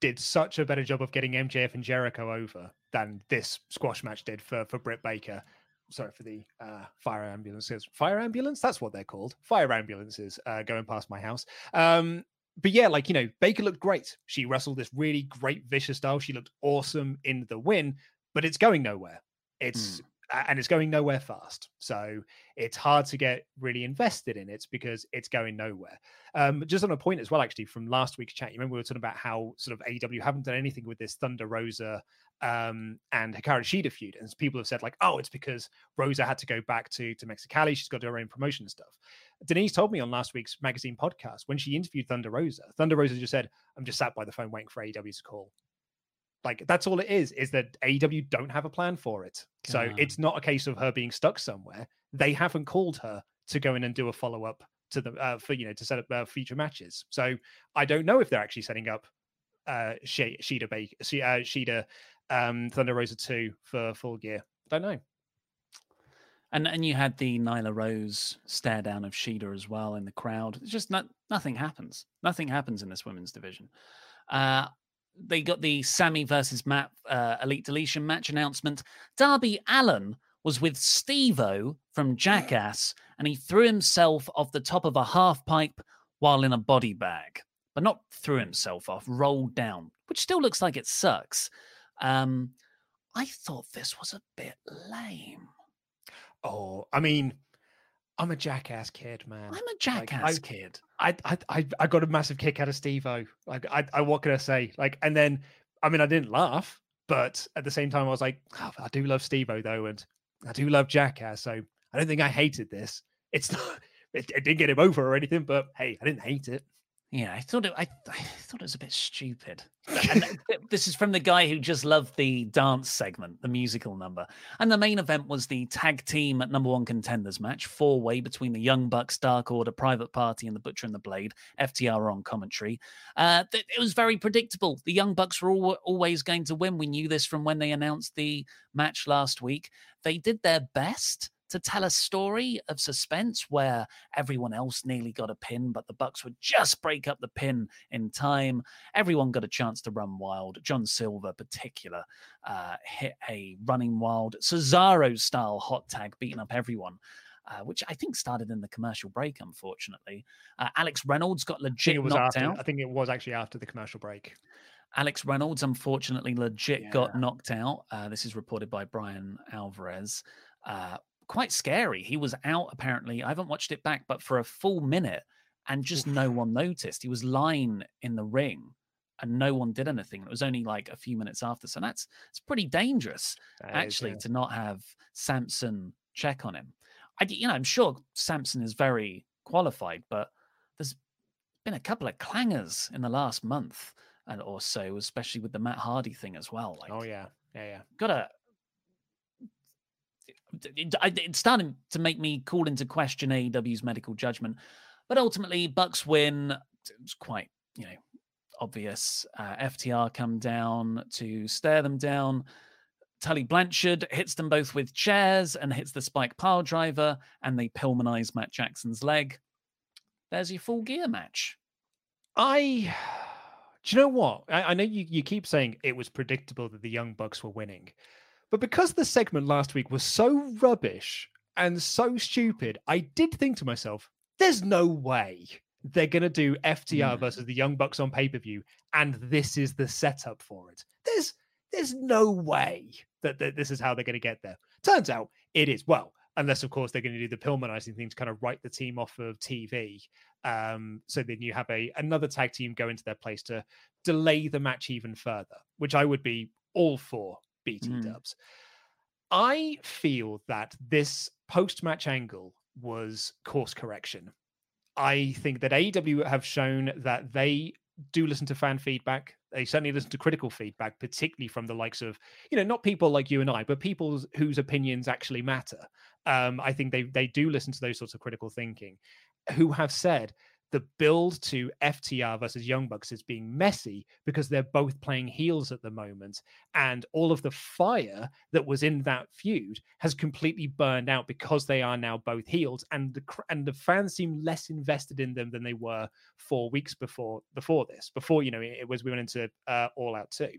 [SPEAKER 4] did such a better job of getting MJF and Jericho over than this squash match did for for Britt Baker. Sorry for the uh, fire ambulances. Fire ambulance? That's what they're called. Fire ambulances uh, going past my house. Um, but yeah, like you know, Baker looked great. She wrestled this really great vicious style. She looked awesome in the win, but it's going nowhere. It's mm and it's going nowhere fast. So it's hard to get really invested in it because it's going nowhere. Um, just on a point as well, actually, from last week's chat, you remember we were talking about how sort of AEW haven't done anything with this Thunder Rosa um, and Hikaru Shida feud, and people have said like, oh, it's because Rosa had to go back to to Mexicali. She's got her own promotion and stuff. Denise told me on last week's magazine podcast when she interviewed Thunder Rosa, Thunder Rosa just said, "I'm just sat by the phone waiting for AEW to call." Like that's all it is, is that AEW don't have a plan for it. So it's not a case of her being stuck somewhere. They haven't called her to go in and do a follow up to the uh, for you know to set up uh, future matches. So I don't know if they're actually setting up uh, Shida Baker, uh, Shida um, Thunder Rosa two for full gear. Don't know.
[SPEAKER 3] And and you had the Nyla Rose stare down of Shida as well in the crowd. It's just not, nothing happens. Nothing happens in this women's division. Uh, they got the Sammy versus Matt uh, Elite Deletion match announcement. Darby Allin was with Steve-O from Jackass, and he threw himself off the top of a half pipe while in a body bag, but not threw himself off, rolled down, which still looks like it sucks. Um, I thought this was a bit lame.
[SPEAKER 4] Oh, I mean, I'm a jackass kid, man.
[SPEAKER 3] I'm a jackass
[SPEAKER 4] like, I,
[SPEAKER 3] kid.
[SPEAKER 4] I, I I I got a massive kick out of Steve-O. Like I, I what can I say? Like, and then I mean I didn't laugh, but at the same time I was like, oh, I do love Steve-O though, and I do love Jackass. So I don't think I hated this. It's [laughs] not it, it didn't get him over or anything, but hey, I didn't hate it.
[SPEAKER 3] Yeah, I thought it. I, I thought it was a bit stupid. and this is from the guy who just loved the dance segment, the musical number. And the main event was the tag team at number one contenders match, four way between the Young Bucks, Dark Order, Private Party, and the Butcher and the Blade. FTR on commentary. Uh, it was very predictable. The Young Bucks were all, always going to win. We knew this from when they announced the match last week. They did their best to tell a story of suspense where everyone else nearly got a pin, but the Bucks would just break up the pin in time. Everyone got a chance to run wild. John Silver, particular, uh, hit a running wild Cesaro style hot tag, beating up everyone. Uh, which I think started in the commercial break, unfortunately. Uh, Alex Reynolds got legit knocked
[SPEAKER 4] after,
[SPEAKER 3] out.
[SPEAKER 4] I think it was actually after the commercial break.
[SPEAKER 3] Alex Reynolds, unfortunately, legit yeah. got knocked out. Uh, this is reported by Bryan Alvarez. Uh, quite scary. He was out apparently. I haven't watched it back, but for a full minute, and just no one noticed. He was lying in the ring, and no one did anything. It was only like a few minutes after, so that's it's pretty dangerous that actually is, yeah. to not have Sampson check on him. I, you know, I'm sure Sampson is very qualified, but there's been a couple of clangers in the last month and or so, especially with the Matt Hardy thing as well. Like,
[SPEAKER 4] oh yeah, yeah, yeah.
[SPEAKER 3] Gotta it's starting to make me call into question AEW's medical judgment. But ultimately, Bucks win. It's quite, you know, obvious. Uh, FTR come down to stare them down. Tully Blanchard hits them both with chairs and hits the spike pile driver, and they pillmanize Matt Jackson's leg. There's your full gear match.
[SPEAKER 4] I, [sighs] do you know what? I, I know you, you keep saying it was predictable that the Young Bucks were winning. But because the segment last week was so rubbish and so stupid, I did think to myself, there's no way they're going to do FTR mm. versus the Young Bucks on pay per view, and this is the setup for it. There's there's no way that, that this is how they're going to get there. Turns out it is. Well, unless of course they're going to do the pillmanizing thing to kind of write the team off of TV. Um, so then you have a another tag team go into their place to delay the match even further, which I would be all for BT mm. dubs. I feel that this post match angle was course correction. I think that AEW have shown that they do listen to fan feedback. They certainly listen to critical feedback, particularly from the likes of, you know, not people like you and I, but people whose opinions actually matter. Um, I think they they do listen to those sorts of critical thinking, who have said the build to FTR versus Young Bucks is being messy because they're both playing heels at the moment. And all of the fire that was in that feud has completely burned out because they are now both heels. And the, and the fans seem less invested in them than they were four weeks before before this, before, you know, it, it was we went into uh, All Out 2.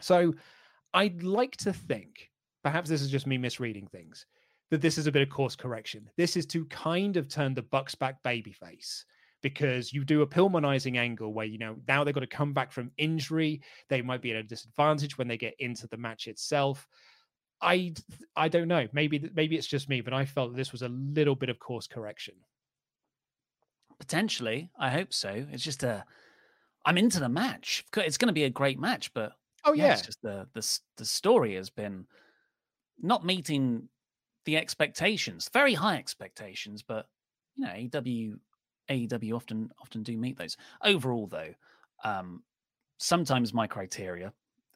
[SPEAKER 4] So I'd like to think, perhaps this is just me misreading things, that this is a bit of course correction. This is to kind of turn the Bucks back babyface because you do a pillmanizing angle where you know now they've got to come back from injury they might be at a disadvantage when they get into the match itself. I i don't know maybe maybe it's just me but i felt this was a little bit of course correction.
[SPEAKER 3] Potentially i hope so it's just a i'm into the match it's going to be a great match but
[SPEAKER 4] oh yeah, yeah.
[SPEAKER 3] it's just the, the the story has been not meeting the expectations very high expectations but you know AW AEW often often do meet those. Overall, though, um, sometimes my criteria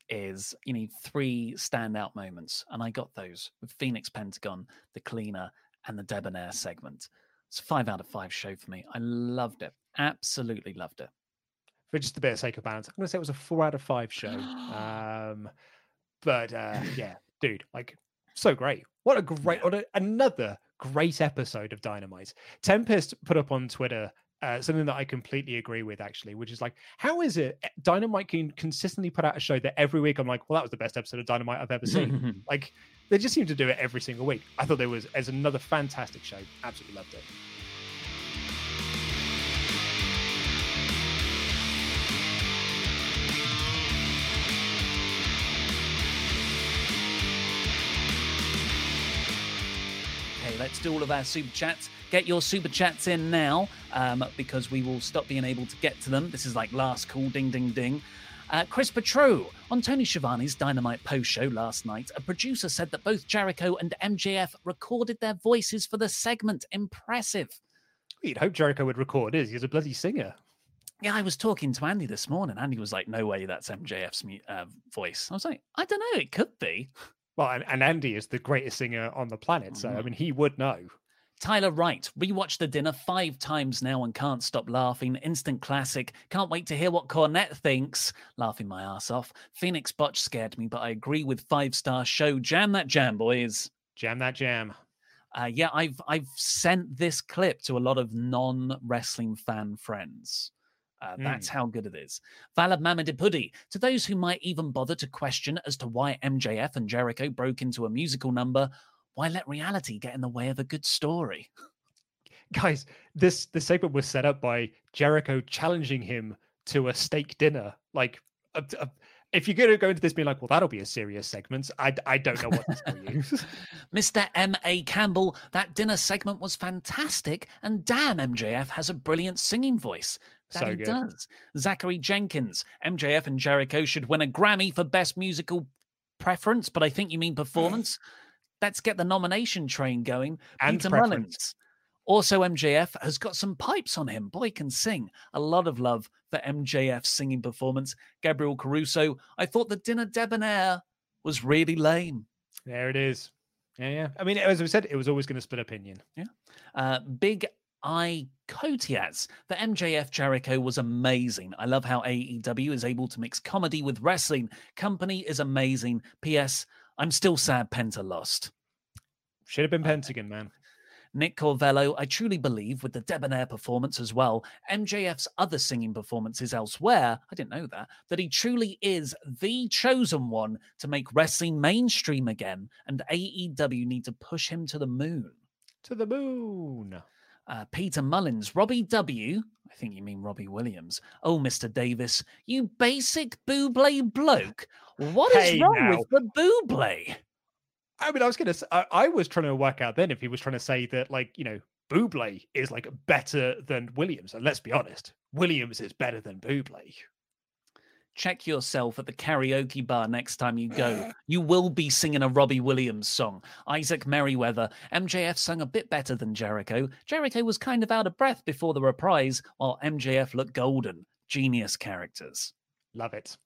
[SPEAKER 3] is you need three standout moments, and I got those with Fénix Pentagon, the cleaner, and the debonair segment. It's a five out of five show for me. I loved it, absolutely loved it.
[SPEAKER 4] for just a bit of sake of balance, I'm going to say it was a four out of five show. [gasps] Um, but uh, yeah, dude, like so great. What a great, what a, another great episode of Dynamite. Tempest put up on Twitter uh, something that I completely agree with, actually, which is like, how is it Dynamite can consistently put out a show that every week I'm like, well, that was the best episode of Dynamite I've ever seen. [laughs] like, they just seem to do it every single week. I thought there was as another fantastic show. Absolutely loved it.
[SPEAKER 3] Let's do all of our super chats. Get your super chats in now um, because we will stop being able to get to them. This is like last call, ding, ding, ding. Uh, Chris Petro on Tony Schiavone's Dynamite post show last night, a producer said that both Jericho and MJF recorded their voices for the segment. Impressive.
[SPEAKER 4] You'd hope Jericho would record his. He's a bloody singer.
[SPEAKER 3] Yeah, I was talking to Andy this morning. Andy was like, "No way, that's MJF's uh, voice." I was like, "I don't know. It could be."
[SPEAKER 4] Well, and, and Andy is the greatest singer on the planet, so I mean, he would know.
[SPEAKER 3] Tyler Wright, rewatched the dinner five times now and can't stop laughing. Instant classic. Can't wait to hear what Cornette thinks. Laughing my ass off. Fénix Botch scared me, but I agree with five star show. Jam that jam, boys.
[SPEAKER 4] Jam that jam.
[SPEAKER 3] Uh, yeah, I've I've sent this clip to a lot of non wrestling fan friends. Uh, that's
[SPEAKER 4] Mm.
[SPEAKER 3] how good it is. Valad Mamadipudi, to those who might even bother to question as to why MJF and Jericho broke into a musical number, why let reality get in the way of a good story?
[SPEAKER 4] Guys, this this segment was set up by Jericho challenging him to a steak dinner. Like, uh, uh, if you're going to go into this being like, well, that'll be a serious segment, I, I don't know what to tell you. [laughs]
[SPEAKER 3] Mr. M.A. Campbell, that dinner segment was fantastic, and damn, MJF has a brilliant singing voice. That
[SPEAKER 4] So
[SPEAKER 3] he
[SPEAKER 4] good.
[SPEAKER 3] does. Zachary Jenkins, MJF and Jericho should win a Grammy for Best Musical Preference, but I think you mean [gasps] performance. Let's get the nomination train going.
[SPEAKER 4] And
[SPEAKER 3] Peter
[SPEAKER 4] preference.
[SPEAKER 3] Mullins. Also, MJF has got some pipes on him. Boy can sing. A lot of love for MJF's singing performance. Gabriel Caruso, I thought the dinner debonair was really lame.
[SPEAKER 4] there it is. Yeah, yeah. I mean, as we said, it was always going to split opinion.
[SPEAKER 3] Yeah. Uh, Big I Kotias. The MJF Jericho was amazing. I love how AEW is able to mix comedy with wrestling. Company is amazing. P.S. I'm still sad Penta lost.
[SPEAKER 4] Should have been uh, Pentagon, man.
[SPEAKER 3] Nick Corvello, I truly believe with the debonair performance as well, MJF's other singing performances elsewhere, I didn't know that, that he truly is the chosen one to make wrestling mainstream again, and AEW need to push him to the moon.
[SPEAKER 4] To the moon.
[SPEAKER 3] Uh, Peter Mullins, Robbie W. I think you mean Robbie Williams. Oh, Mr. Davis, you basic Buble bloke. What is
[SPEAKER 4] Hey,
[SPEAKER 3] wrong
[SPEAKER 4] now.
[SPEAKER 3] with the Buble?
[SPEAKER 4] I mean, I was going to. I, I was trying to work out then if he was trying to say that, like, you know, Buble is like better than Williams. And let's be honest, Williams is better than Buble.
[SPEAKER 3] Check yourself at the karaoke bar next time you go. [laughs] You will be singing a Robbie Williams song. Isaac Merriweather, MJF sung a bit better than Jericho. Jericho was kind of out of breath before the reprise, while MJF looked golden. Genius characters.
[SPEAKER 4] Love it.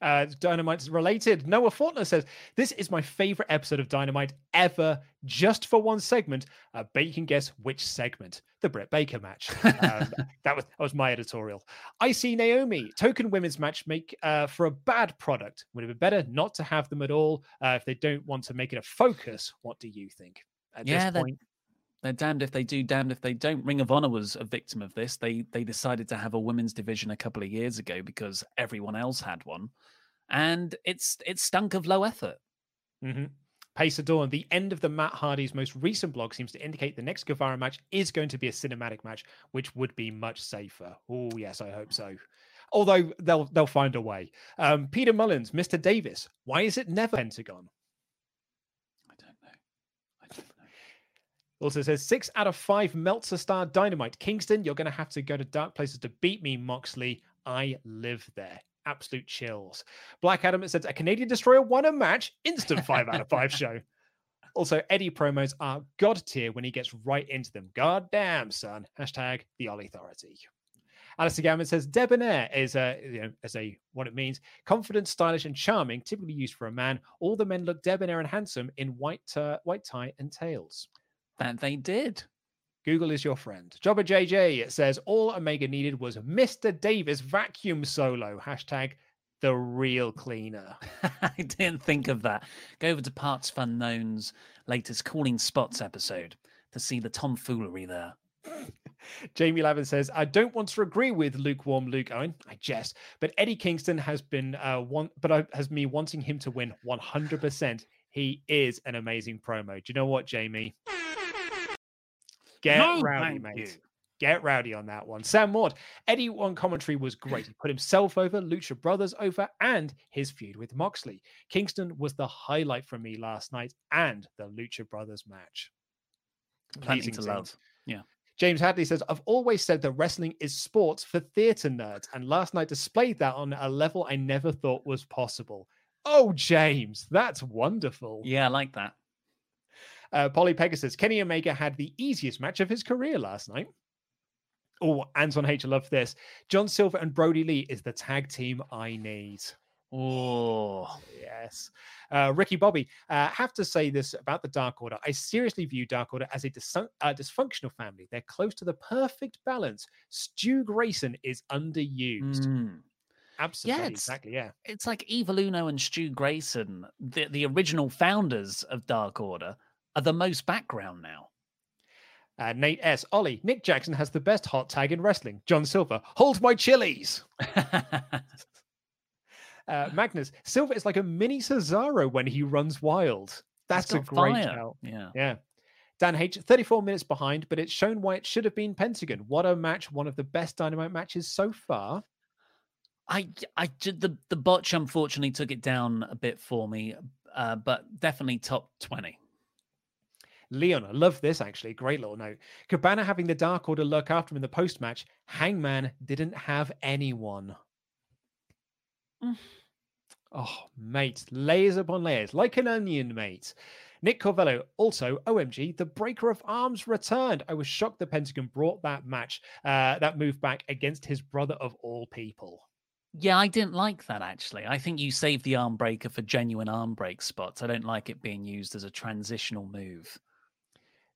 [SPEAKER 4] Uh, Dynamite's related. Noah Faulkner says, This is my favorite episode of Dynamite ever, just for one segment. I bet you can guess which segment. The Britt Baker match. Um, [laughs] that was that was my editorial. I see Naomi. Token women's match make uh, for a bad product. Would it be better not to have them at all uh, if they don't want to make it a focus? What do you think? At
[SPEAKER 3] yeah,
[SPEAKER 4] point,
[SPEAKER 3] they're damned if they do, damned if they don't. Ring of Honor was a victim of this. They they decided to have a women's division a couple of years ago because everyone else had one, and it's it stunk of low effort.
[SPEAKER 4] Mm-hmm. Dawn, the end of the Matt Hardy's most recent blog seems to indicate the next Guevara match is going to be a cinematic match, which would be much safer. Oh, yes, I hope so. Although they'll they'll find a way. Um, Peter Mullins, Mr. Davis, why is it never Pentagon?
[SPEAKER 3] I don't know. I don't know.
[SPEAKER 4] Also says six out of five Meltzer star dynamite. Kingston, you're going to have to go to dark places to beat me, Moxley. I live there. Absolute chills. Black Adam it says a Canadian destroyer won a match. Instant five out of five show. [laughs] Also, Eddie promos are god tier when he gets right into them. God damn, son. Hashtag the All Authority. Alistair Gammon says debonair is a you know as a what it means confident, stylish, and charming, typically used for a man. All the men look debonair and handsome in white uh, white tie and tails.
[SPEAKER 3] That they did.
[SPEAKER 4] Google is your friend. Jobber JJ says all Omega needed was Mr. Davis vacuum solo. Hashtag the real cleaner. [laughs]
[SPEAKER 3] I didn't think of that. Go over to Parts Unknown's latest Calling Spots episode to see the tomfoolery there. [laughs]
[SPEAKER 4] Jamie Lavin says, I don't want to agree with lukewarm Luke Owen. I jest, but Eddie Kingston has been uh, one, but I, has me wanting him to win 100%. He is an amazing promo. Do you know what, Jamie? Get
[SPEAKER 3] No,
[SPEAKER 4] rowdy, mate.
[SPEAKER 3] you.
[SPEAKER 4] Get rowdy on that one. Sam Ward, Eddie on commentary was great. He put himself over, Lucha Brothers over, and his feud with Moxley. Kingston was the highlight for me last night and the Lucha Brothers match.
[SPEAKER 3] Plenty
[SPEAKER 4] Amazing
[SPEAKER 3] to
[SPEAKER 4] teams.
[SPEAKER 3] love. Yeah.
[SPEAKER 4] James Hadley says, I've always said that wrestling is sports for theatre nerds, and last night displayed that on a level I never thought was possible. Oh, James, that's wonderful.
[SPEAKER 3] Yeah, I like that.
[SPEAKER 4] Uh, Polly Pegasus, Kenny Omega had the easiest match of his career last night. Oh, Anton H, I love this. John Silver and Brodie Lee is the tag team I need.
[SPEAKER 3] Oh,
[SPEAKER 4] yes. Uh, Ricky Bobby, uh, have to say this about the Dark Order. I seriously view Dark Order as a dis- uh, dysfunctional family. They're close to the perfect balance. Stu Grayson is underused.
[SPEAKER 3] Mm.
[SPEAKER 4] Absolutely,
[SPEAKER 3] it's-
[SPEAKER 4] exactly. Yeah.
[SPEAKER 3] It's like Evil Uno and Stu Grayson, the, the original founders of Dark Order, are the most background now.
[SPEAKER 4] Uh, Nate S. Ollie, Nick Jackson has the best hot tag in wrestling. John Silver, hold my chilies. [laughs] uh, Magnus, Silver is like a mini Cesaro when he runs wild. That's a great
[SPEAKER 3] fire.
[SPEAKER 4] shout.
[SPEAKER 3] Yeah.
[SPEAKER 4] Yeah. Dan H, 34 minutes behind, but it's shown why it should have been Pentagon. What a match. One of the best Dynamite matches so far.
[SPEAKER 3] I, I did the the botch unfortunately took it down a bit for me, uh, but definitely top twenty.
[SPEAKER 4] Leon, I love this actually. Great little note. Cabana having the Dark Order look after him in the post match. Hangman didn't have anyone. Oh, mate, layers upon layers, like an onion, mate. Nick Corvello, also OMG, the Breaker of Arms returned. I was shocked the Pentagon brought that match, uh, that move back against his brother of all people.
[SPEAKER 3] Yeah, I didn't like that actually. I think you saved the arm breaker for genuine arm break spots. I don't like it being used as a transitional move.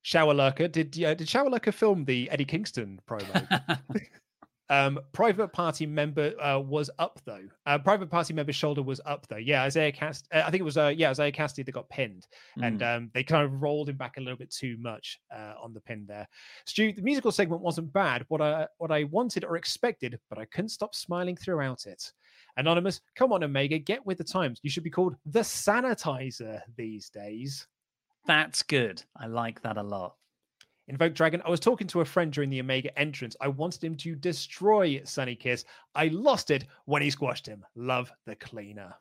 [SPEAKER 4] Shower Lurker, did uh, did Shower Lurker film the Eddie Kingston promo? [laughs] um, private party member uh, was up though. Uh, private party member's shoulder was up though. Yeah, Isaiah Cast. Uh, I think it was uh, yeah Isaiah Cassidy that got pinned, and
[SPEAKER 3] Mm.
[SPEAKER 4] um, they kind of rolled him back a little bit too much uh, on the pin there. Stu, the musical segment wasn't bad. What I what I wanted or expected, but I couldn't stop smiling throughout it. Anonymous, come on Omega, get with the times. You should be called the sanitizer these days.
[SPEAKER 3] That's good. I like that a lot.
[SPEAKER 4] Invoke Dragon. I was talking to a friend during the Omega entrance. I wanted him to destroy Sonny Kiss. I lost it when he squashed him. Love the cleaner.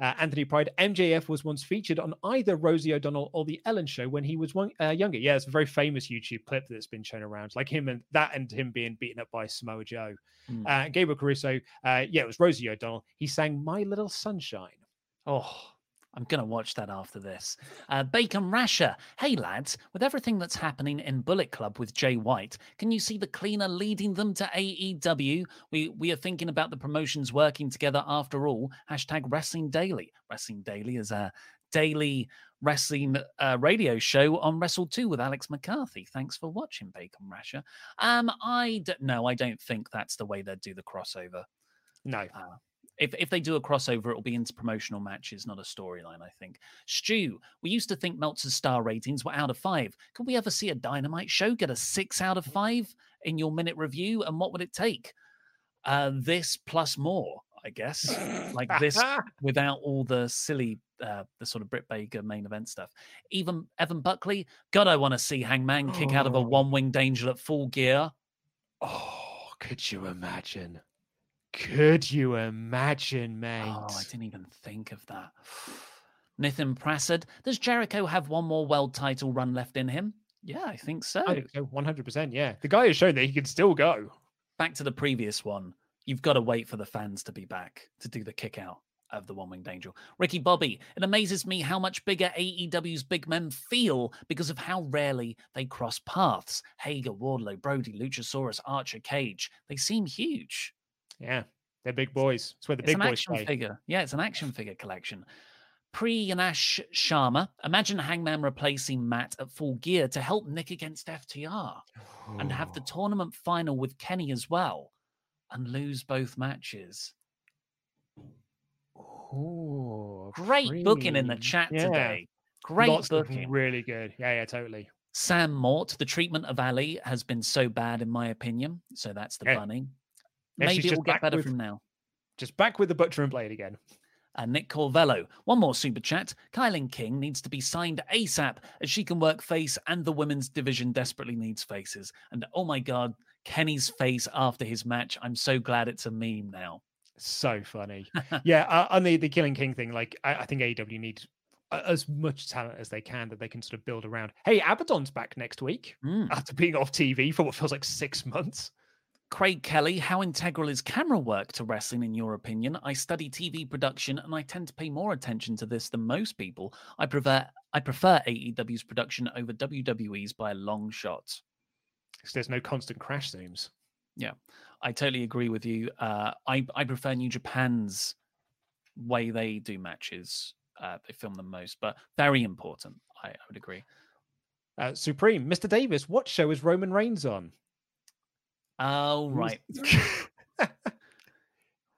[SPEAKER 4] Uh, Anthony Pride. MJF was once featured on either Rosie O'Donnell or the Ellen Show when he was one, uh, younger. Yeah, it's a very famous YouTube clip that's been shown around, like him and that, and him being beaten up by Samoa Joe.
[SPEAKER 3] Mm.
[SPEAKER 4] Uh, Gabriel Caruso. Uh, yeah, it was Rosie O'Donnell. He sang "My Little Sunshine."
[SPEAKER 3] Oh, I'm going to watch that after this. Uh, Bacon Rasher. Hey, lads, with everything that's happening in Bullet Club with Jay White, can you see the cleaner leading them to AEW? We, we are thinking about the promotions working together after all. Hashtag Wrestling Daily. Wrestling Daily is a daily wrestling uh, radio show on Wrestle 2 with Alex McCarthy. Thanks for watching, Bacon Rasher. Um, I d- no, I don't think that's the way they'd do the crossover.
[SPEAKER 4] No.
[SPEAKER 3] Uh, if if they do a crossover, it'll be into promotional matches, not a storyline. I think. Stu, we used to think Meltzer's star ratings were out of five. Could we ever see a Dynamite show get a six out of five in your minute review? And what would it take? Uh, this plus more, I guess. like this [laughs] without all the silly, uh, the sort of Britt Baker main event stuff. Even Evan Buckley, God, I want to see Hangman kick out of a
[SPEAKER 4] Oh.
[SPEAKER 3] one winged angel at full gear.
[SPEAKER 4] Oh, could you imagine? Could you imagine, mate?
[SPEAKER 3] Oh, I didn't even think of that. Nathan Prasad, does Jericho have one more world title run left in him? Yeah, I think so.
[SPEAKER 4] I think so, 100%. Yeah. The guy has shown that he can still go.
[SPEAKER 3] Back to the previous one. You've got to wait for the fans to be back to do the kick out of the one winged angel. Ricky Bobby, it amazes me how much bigger AEW's big men feel because of how rarely they cross paths. Hager, Wardlow, Brodie, Luchasaurus, Archer, Cage. They seem huge.
[SPEAKER 4] Yeah. They're big boys. It's where the
[SPEAKER 3] It's
[SPEAKER 4] big
[SPEAKER 3] an
[SPEAKER 4] boys
[SPEAKER 3] action
[SPEAKER 4] stay.
[SPEAKER 3] figure. Yeah, it's an action figure collection. Priyanash Sharma. Imagine Hangman replacing Matt at full gear to help Nick against FTR and have the tournament final with Kenny as well and lose both matches.
[SPEAKER 4] Ooh,
[SPEAKER 3] Great booking in the chat
[SPEAKER 4] Yeah.
[SPEAKER 3] today. Great
[SPEAKER 4] Lots
[SPEAKER 3] booking.
[SPEAKER 4] really good. Yeah, yeah, totally.
[SPEAKER 3] Sam Mort, the treatment of Allie has been so bad, in my opinion. So that's the
[SPEAKER 4] Yeah.
[SPEAKER 3] bunny.
[SPEAKER 4] Yeah,
[SPEAKER 3] Maybe it will get better
[SPEAKER 4] with-
[SPEAKER 3] from now.
[SPEAKER 4] Just back with the butcher and blade again.
[SPEAKER 3] And Nick Corvello. One more super chat. Kilynn King needs to be signed ASAP as she can work face and the women's division desperately needs faces. And oh my God, Kenny's face after his match. I'm so glad it's a meme now.
[SPEAKER 4] So funny. [laughs] yeah, uh, on the the Kilynn King thing, like I, I think AEW needs as much talent as they can that they can sort of build around. Hey, Abaddon's back next week
[SPEAKER 3] Hmm.
[SPEAKER 4] after being off TV for what feels like six months.
[SPEAKER 3] Craig Kelly, how integral is camera work to wrestling in your opinion? I study TV production and I tend to pay more attention to this than most people. I prefer I prefer AEW's production over WWE's by a long shot.
[SPEAKER 4] 'Cause there's no constant crash zooms.
[SPEAKER 3] Yeah, I totally agree with you. Uh, I I prefer New Japan's way they do matches. Uh, they film them most, but very important. I, I would agree.
[SPEAKER 4] Uh, Supreme, Mr. Davis, what show is Roman Reigns on?
[SPEAKER 3] Oh right. [laughs]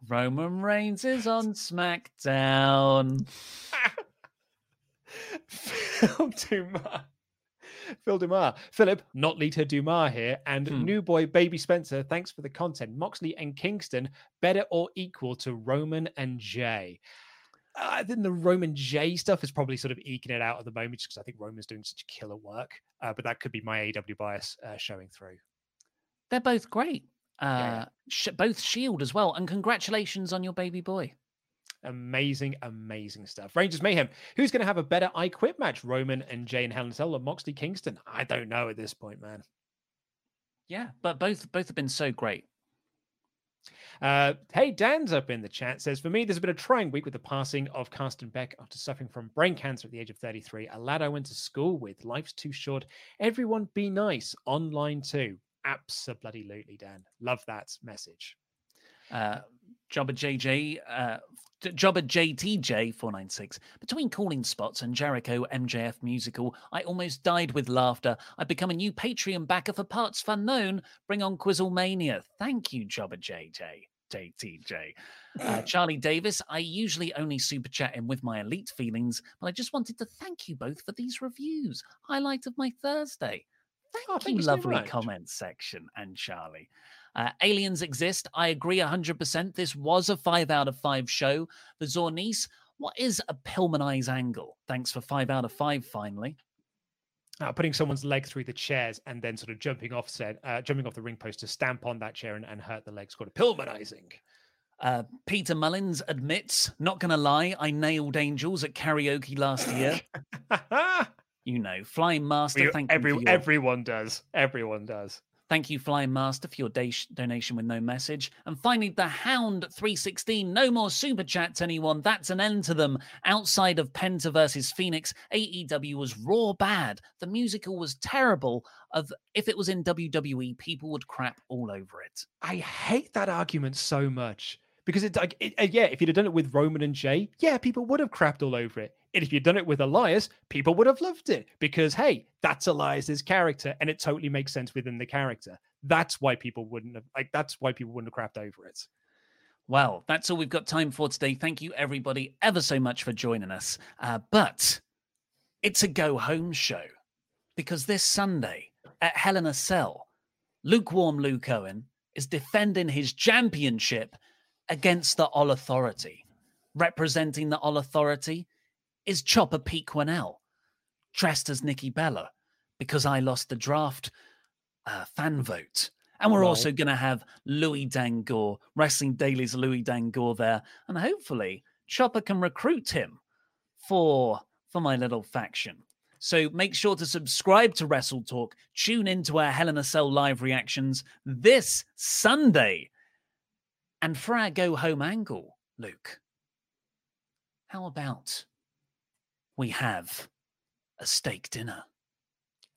[SPEAKER 3] Roman Reigns is on SmackDown.
[SPEAKER 4] Phil Dumar. Phil Dumar. Philip, not Lita Dumar here. And
[SPEAKER 3] Hmm.
[SPEAKER 4] new boy Baby Spencer, thanks for the content. Moxley and Kingston, better or equal to Roman and Jay. Uh, I think the Roman J stuff is probably sort of eking it out at the moment just because I think Roman's doing such killer work. Uh, but that could be my AW bias uh, showing through.
[SPEAKER 3] They're both great. Uh,
[SPEAKER 4] yeah.
[SPEAKER 3] sh- both Shield as well. And congratulations on your baby boy.
[SPEAKER 4] Amazing, amazing stuff. Rangers Mayhem. Who's going to have a better I Quit match? Roman and Jane Cell or Moxley Kingston? I don't know at this point, man.
[SPEAKER 3] Yeah, but both both have been so great.
[SPEAKER 4] Uh, hey, Dan's up in the chat. Says, For me, there's been a trying week with the passing of Carsten Beck after suffering from brain cancer at the age of 33. A lad I went to school with. Life's too short. Everyone be nice. Online too. Absolutely, Dan. Love that message.
[SPEAKER 3] Uh, Jobber JJ, uh, D- Jobber JTJ 496. Between calling spots and Jericho MJF musical, I almost died with laughter. I've become a new Patreon backer for parts unknown. Bring on Quizzlemania. Thank you, Jobber JJ. JTJ. Uh, [laughs] Charlie Davis, I usually only super chat in with my elite feelings, but I just wanted to thank you both for these reviews. Highlight of my Thursday. Thank,
[SPEAKER 4] Oh, thank
[SPEAKER 3] you,
[SPEAKER 4] you so
[SPEAKER 3] lovely
[SPEAKER 4] much.
[SPEAKER 3] comments section and Charlie. Uh, aliens exist. I agree 100%. This was a five out of five show. The Zornice, what is a Pillmanized angle? Thanks for five out of five, finally.
[SPEAKER 4] Uh, putting someone's leg through the chairs and then sort of jumping off said, uh, jumping off the ring post to stamp on that chair and, and hurt the legs called a Pillmanizing.
[SPEAKER 3] Uh, Peter Mullins admits, not going to lie, I nailed Angels at karaoke last year. [laughs] you know, Flying Master,
[SPEAKER 4] We-
[SPEAKER 3] thank you.
[SPEAKER 4] every,
[SPEAKER 3] for your-
[SPEAKER 4] Everyone does. Everyone does.
[SPEAKER 3] Thank you, Flying Master, for your donation with no message. And finally, the Hound 316. No more super chats, anyone. That's an end to them. Outside of Penta versus Fénix, AEW was raw bad. The musical was terrible. Of if it was in WWE, people would crap all over it.
[SPEAKER 4] I hate that argument so much because it's like, it, uh, yeah, if you'd have done it with Roman and Jay, yeah, people would have crapped all over it. And if you'd done it with Elias, people would have loved it because, hey, that's Elias's character and it totally makes sense within the character. That's why people wouldn't have, like, that's why people wouldn't have crapped over it.
[SPEAKER 3] Well, that's all we've got time for today. Thank you, everybody, ever so much for joining us. Uh, but it's a go home show because this Sunday at Hell in a Cell, lukewarm Luke Owen is defending his championship against the All Authority. Representing the All Authority is Chopper Pete Quinnell, dressed as Nikki Bella, because I lost the draft uh, fan vote. And we're
[SPEAKER 4] Well-
[SPEAKER 3] also going to have Louis Dangoor, Wrestling Daily's Louis Dangoor there. And hopefully Chopper can recruit him for, for my little faction. So make sure to subscribe to Wrestle Talk. Tune into our Hell in a Cell live reactions this Sunday. And for our go home angle, Luke, how about we have a steak dinner.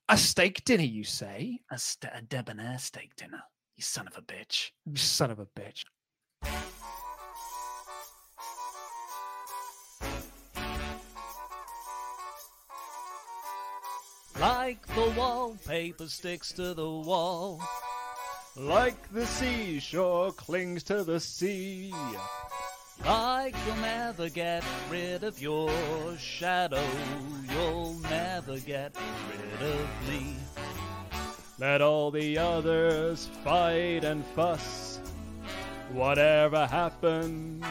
[SPEAKER 4] A steak dinner, you say?
[SPEAKER 3] A, st- a debonair steak dinner. You son of a bitch.
[SPEAKER 4] You son of a bitch.
[SPEAKER 3] Like the wallpaper sticks to the wall,
[SPEAKER 4] like the seashore clings to the sea.
[SPEAKER 3] Like you'll never get rid of your shadow. You'll never get rid of me.
[SPEAKER 4] Let all the others fight and fuss. Whatever happens,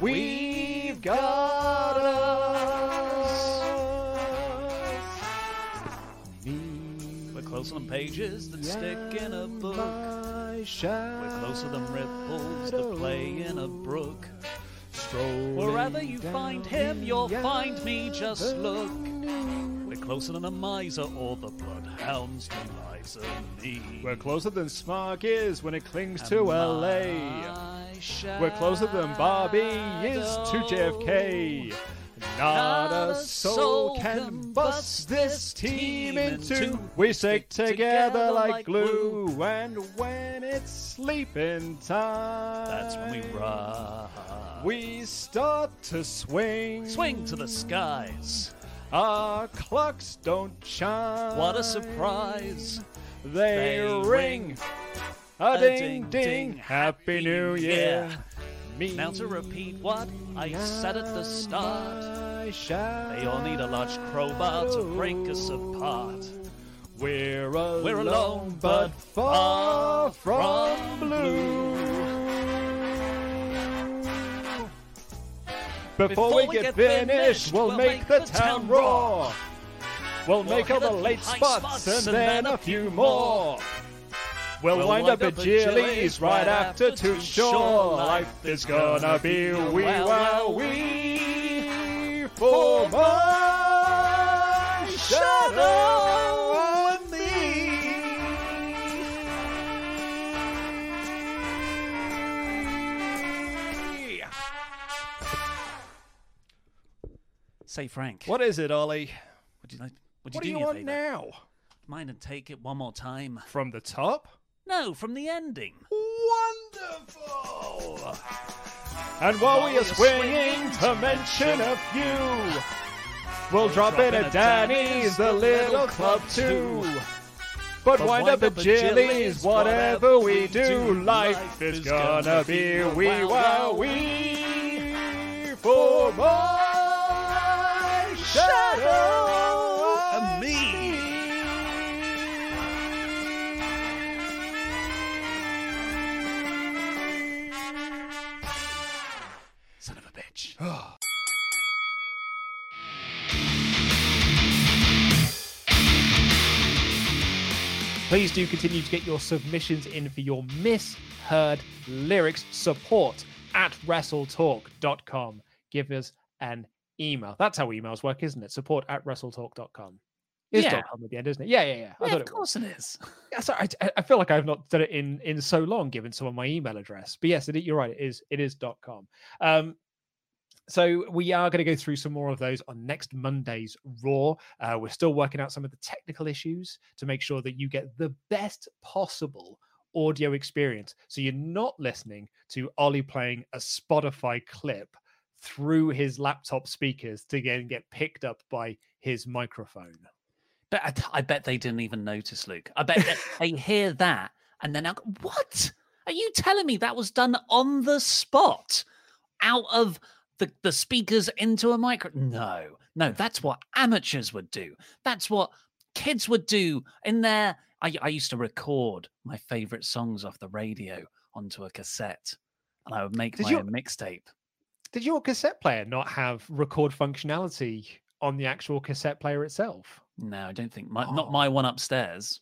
[SPEAKER 4] we've got us.
[SPEAKER 3] We're closer than pages that stick in a book. We're closer than ripples that play in a brook. Wherever you find him, you'll find me. Just look. We're closer than a miser or the bloodhounds to Liza me.
[SPEAKER 4] We're closer than Smog is when it clings to LA. We're closer than Bobby is to JFK. Not a soul can bust this team in two. We stick together like glue, and when it's sleeping time,
[SPEAKER 3] That's when we run.
[SPEAKER 4] we start to swing.
[SPEAKER 3] Swing to the skies.
[SPEAKER 4] Our clocks don't chime.
[SPEAKER 3] What a surprise.
[SPEAKER 4] They,
[SPEAKER 3] They
[SPEAKER 4] ring.
[SPEAKER 3] ring.
[SPEAKER 4] A
[SPEAKER 3] A
[SPEAKER 4] ding
[SPEAKER 3] ding,
[SPEAKER 4] ding.
[SPEAKER 3] ding.
[SPEAKER 4] Happy New Year. Me.
[SPEAKER 3] Now to repeat what I said at the start. They all need a large crowbar to break us apart.
[SPEAKER 4] We're alone,
[SPEAKER 3] We're alone,
[SPEAKER 4] but far from blue. Before, we, get, finished, we'll make the town roar. We'll make all the late spots and then a few more. We'll, wind up at Jilly's right after Toots Shor. Life is gonna be wee wow wee for my shadow and me.
[SPEAKER 3] Say, Frank.
[SPEAKER 4] What is it, Ollie?
[SPEAKER 3] Would you like? Would
[SPEAKER 4] What
[SPEAKER 3] you
[SPEAKER 4] do
[SPEAKER 3] do
[SPEAKER 4] you want now?
[SPEAKER 3] Mind and take it one more time?
[SPEAKER 4] From the top?
[SPEAKER 3] No, from the ending.
[SPEAKER 4] Wonderful! And while we are swinging to mention a few, we'll drop in at Danny's, the little club too. But wind up at Jilly's, whatever we do, life is gonna be wee wow wee for my shadow Please do continue to get your submissions in for your misheard lyrics support at wrestletalk.com. Give us an email. That's how emails work, isn't it? Support at wrestletalk.com. Is
[SPEAKER 3] Yeah.
[SPEAKER 4] dot .com at the end, isn't it? Yeah, yeah, yeah.
[SPEAKER 3] Yeah, of
[SPEAKER 4] it
[SPEAKER 3] course it is. [laughs]
[SPEAKER 4] Yeah, sorry, I, I feel like I've not done it in in so long, given some of my email address. But yes, it, you're right. It is it is .com. Um, so we are going to go through some more of those on next Monday's Raw. Uh, we're still working out some of the technical issues to make sure that you get the best possible audio experience. So you're not listening to Ollie playing a Spotify clip through his laptop speakers to get, get picked up by his microphone.
[SPEAKER 3] But I, I bet they didn't even notice, Luke. I bet they [laughs] hear that and then, what? Are you telling me that was done on the spot out of the, the speakers into a micro? No, no, that's what amateurs would do. That's what kids would do in their. I, I used to record my favorite songs off the radio onto a cassette and I would make
[SPEAKER 4] Did
[SPEAKER 3] my
[SPEAKER 4] you-
[SPEAKER 3] own mixtape.
[SPEAKER 4] Did your cassette player not have record functionality on the actual cassette player itself?
[SPEAKER 3] No, I don't think my not my oh. one upstairs.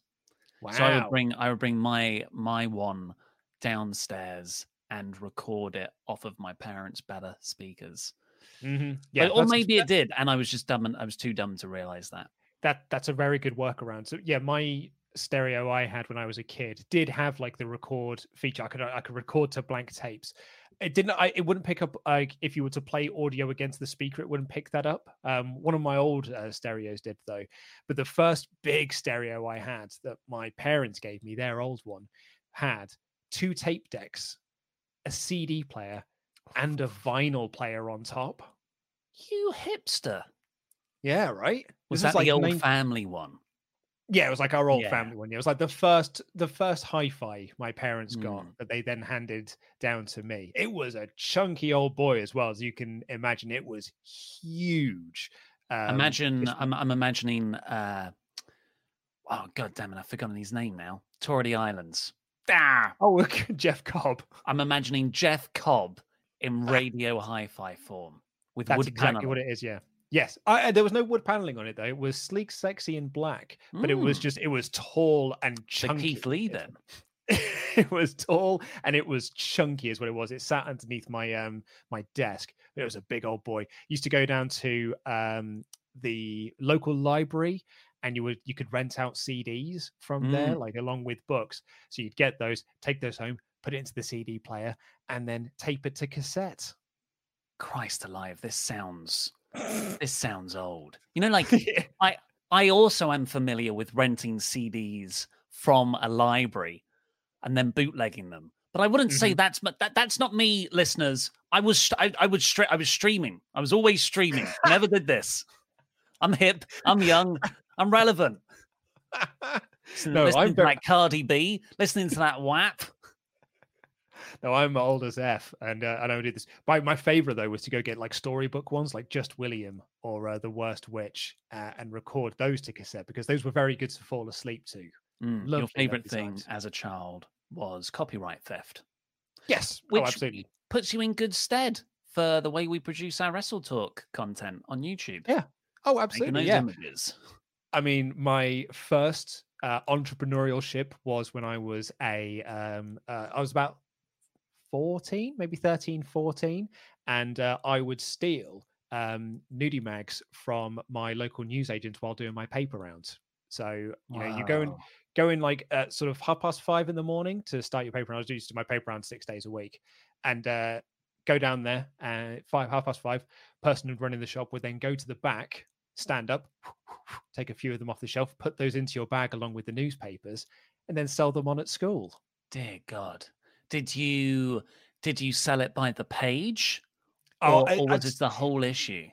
[SPEAKER 4] Wow.
[SPEAKER 3] So I would bring I would bring my my one downstairs and record it off of my parents' better speakers.
[SPEAKER 4] hmm
[SPEAKER 3] Yeah,
[SPEAKER 4] Yeah,
[SPEAKER 3] or maybe it did, and I was just dumb and I was too dumb to realize that.
[SPEAKER 4] that that's a very good workaround. So yeah, my stereo I had when I was a kid did have like the record feature. I could I could record to blank tapes. It didn't. I, it wouldn't pick up like if you were to play audio against the speaker. It wouldn't pick that up. Um, one of my old uh, stereos did though. But the first big stereo I had that my parents gave me, their old one, had two tape decks, a CD player, and a vinyl player on top.
[SPEAKER 3] You hipster.
[SPEAKER 4] Yeah, right.
[SPEAKER 3] Was
[SPEAKER 4] This
[SPEAKER 3] that the old
[SPEAKER 4] main-
[SPEAKER 3] family one?
[SPEAKER 4] Yeah, it was like our old
[SPEAKER 3] Yeah.
[SPEAKER 4] family one. Yeah, it was like the first the first hi-fi my parents got
[SPEAKER 3] Mm.
[SPEAKER 4] that they then handed down to me. It was a chunky old boy as well as you can imagine. It was huge. Um,
[SPEAKER 3] Imagine, I'm, I'm imagining. Uh, oh god damn it! I've forgotten his name now. The Islands. Ah,
[SPEAKER 4] oh, [laughs] Jeff Cobb.
[SPEAKER 3] I'm imagining Jeff Cobb in radio hi-fi form with
[SPEAKER 4] That's
[SPEAKER 3] wood
[SPEAKER 4] exactly what
[SPEAKER 3] paneling.
[SPEAKER 4] it is. Yeah. Yes. I, there was no wood paneling on it though. It was sleek, sexy, and black. But it was
[SPEAKER 3] Mm.
[SPEAKER 4] just it was tall and
[SPEAKER 3] The
[SPEAKER 4] chunky.
[SPEAKER 3] Keith Lee then. [laughs]
[SPEAKER 4] it was tall and it was chunky is what it was it sat underneath my um my desk it was a big old boy used to go down to um the local library and you would you could rent out cds from there
[SPEAKER 3] Mm.
[SPEAKER 4] like along with books so you'd get those take those home put it into the cd player and then tape it to cassette
[SPEAKER 3] Christ alive! This sounds [laughs] this sounds old. You know, like I I also am familiar with renting CDs from a library and then bootlegging them. But I wouldn't say
[SPEAKER 4] Mhm.
[SPEAKER 3] that's but that, that's not me, listeners. I was I, I was stre- I was streaming. I was always streaming. Never did this. I'm hip. I'm young. I'm relevant. [laughs]
[SPEAKER 4] No,
[SPEAKER 3] listening
[SPEAKER 4] I'm
[SPEAKER 3] to
[SPEAKER 4] very-
[SPEAKER 3] that Cardi B, listening to that WAP. [laughs]
[SPEAKER 4] No, I'm old as F, and uh, I don't do this. My my favorite though was to go get like storybook ones, like Just William or uh, The Worst Witch, uh, and record those to cassette because those were very good to fall asleep to.
[SPEAKER 3] Mm, your favorite thing
[SPEAKER 4] times.
[SPEAKER 3] as a child was copyright theft.
[SPEAKER 4] Yes,
[SPEAKER 3] which
[SPEAKER 4] oh, absolutely.
[SPEAKER 3] puts you in good stead for the way we produce our Wrestle Talk content on YouTube.
[SPEAKER 4] Yeah. Oh, absolutely. Yeah.
[SPEAKER 3] images.
[SPEAKER 4] I mean, my first uh, entrepreneurial ship was when I was a, um, uh, I was about 14, maybe 13, 14. And uh, I would steal um, nudie mags from my local newsagent while doing my paper rounds. So, you know, you go in,
[SPEAKER 3] Wow.
[SPEAKER 4] go in like at sort of half past five in the morning to start your paper. round. I was used to do my paper round six days a week and uh, go down there and five, half past five, person who'd running the shop would then go to the back, stand up, [sniffs] take a few of them off the shelf, put those into your bag along with the newspapers, and then sell them on at school.
[SPEAKER 3] Dear God. Did you did you sell it by the page?
[SPEAKER 4] Oh,
[SPEAKER 3] or,
[SPEAKER 4] I-
[SPEAKER 3] or was it the whole issue?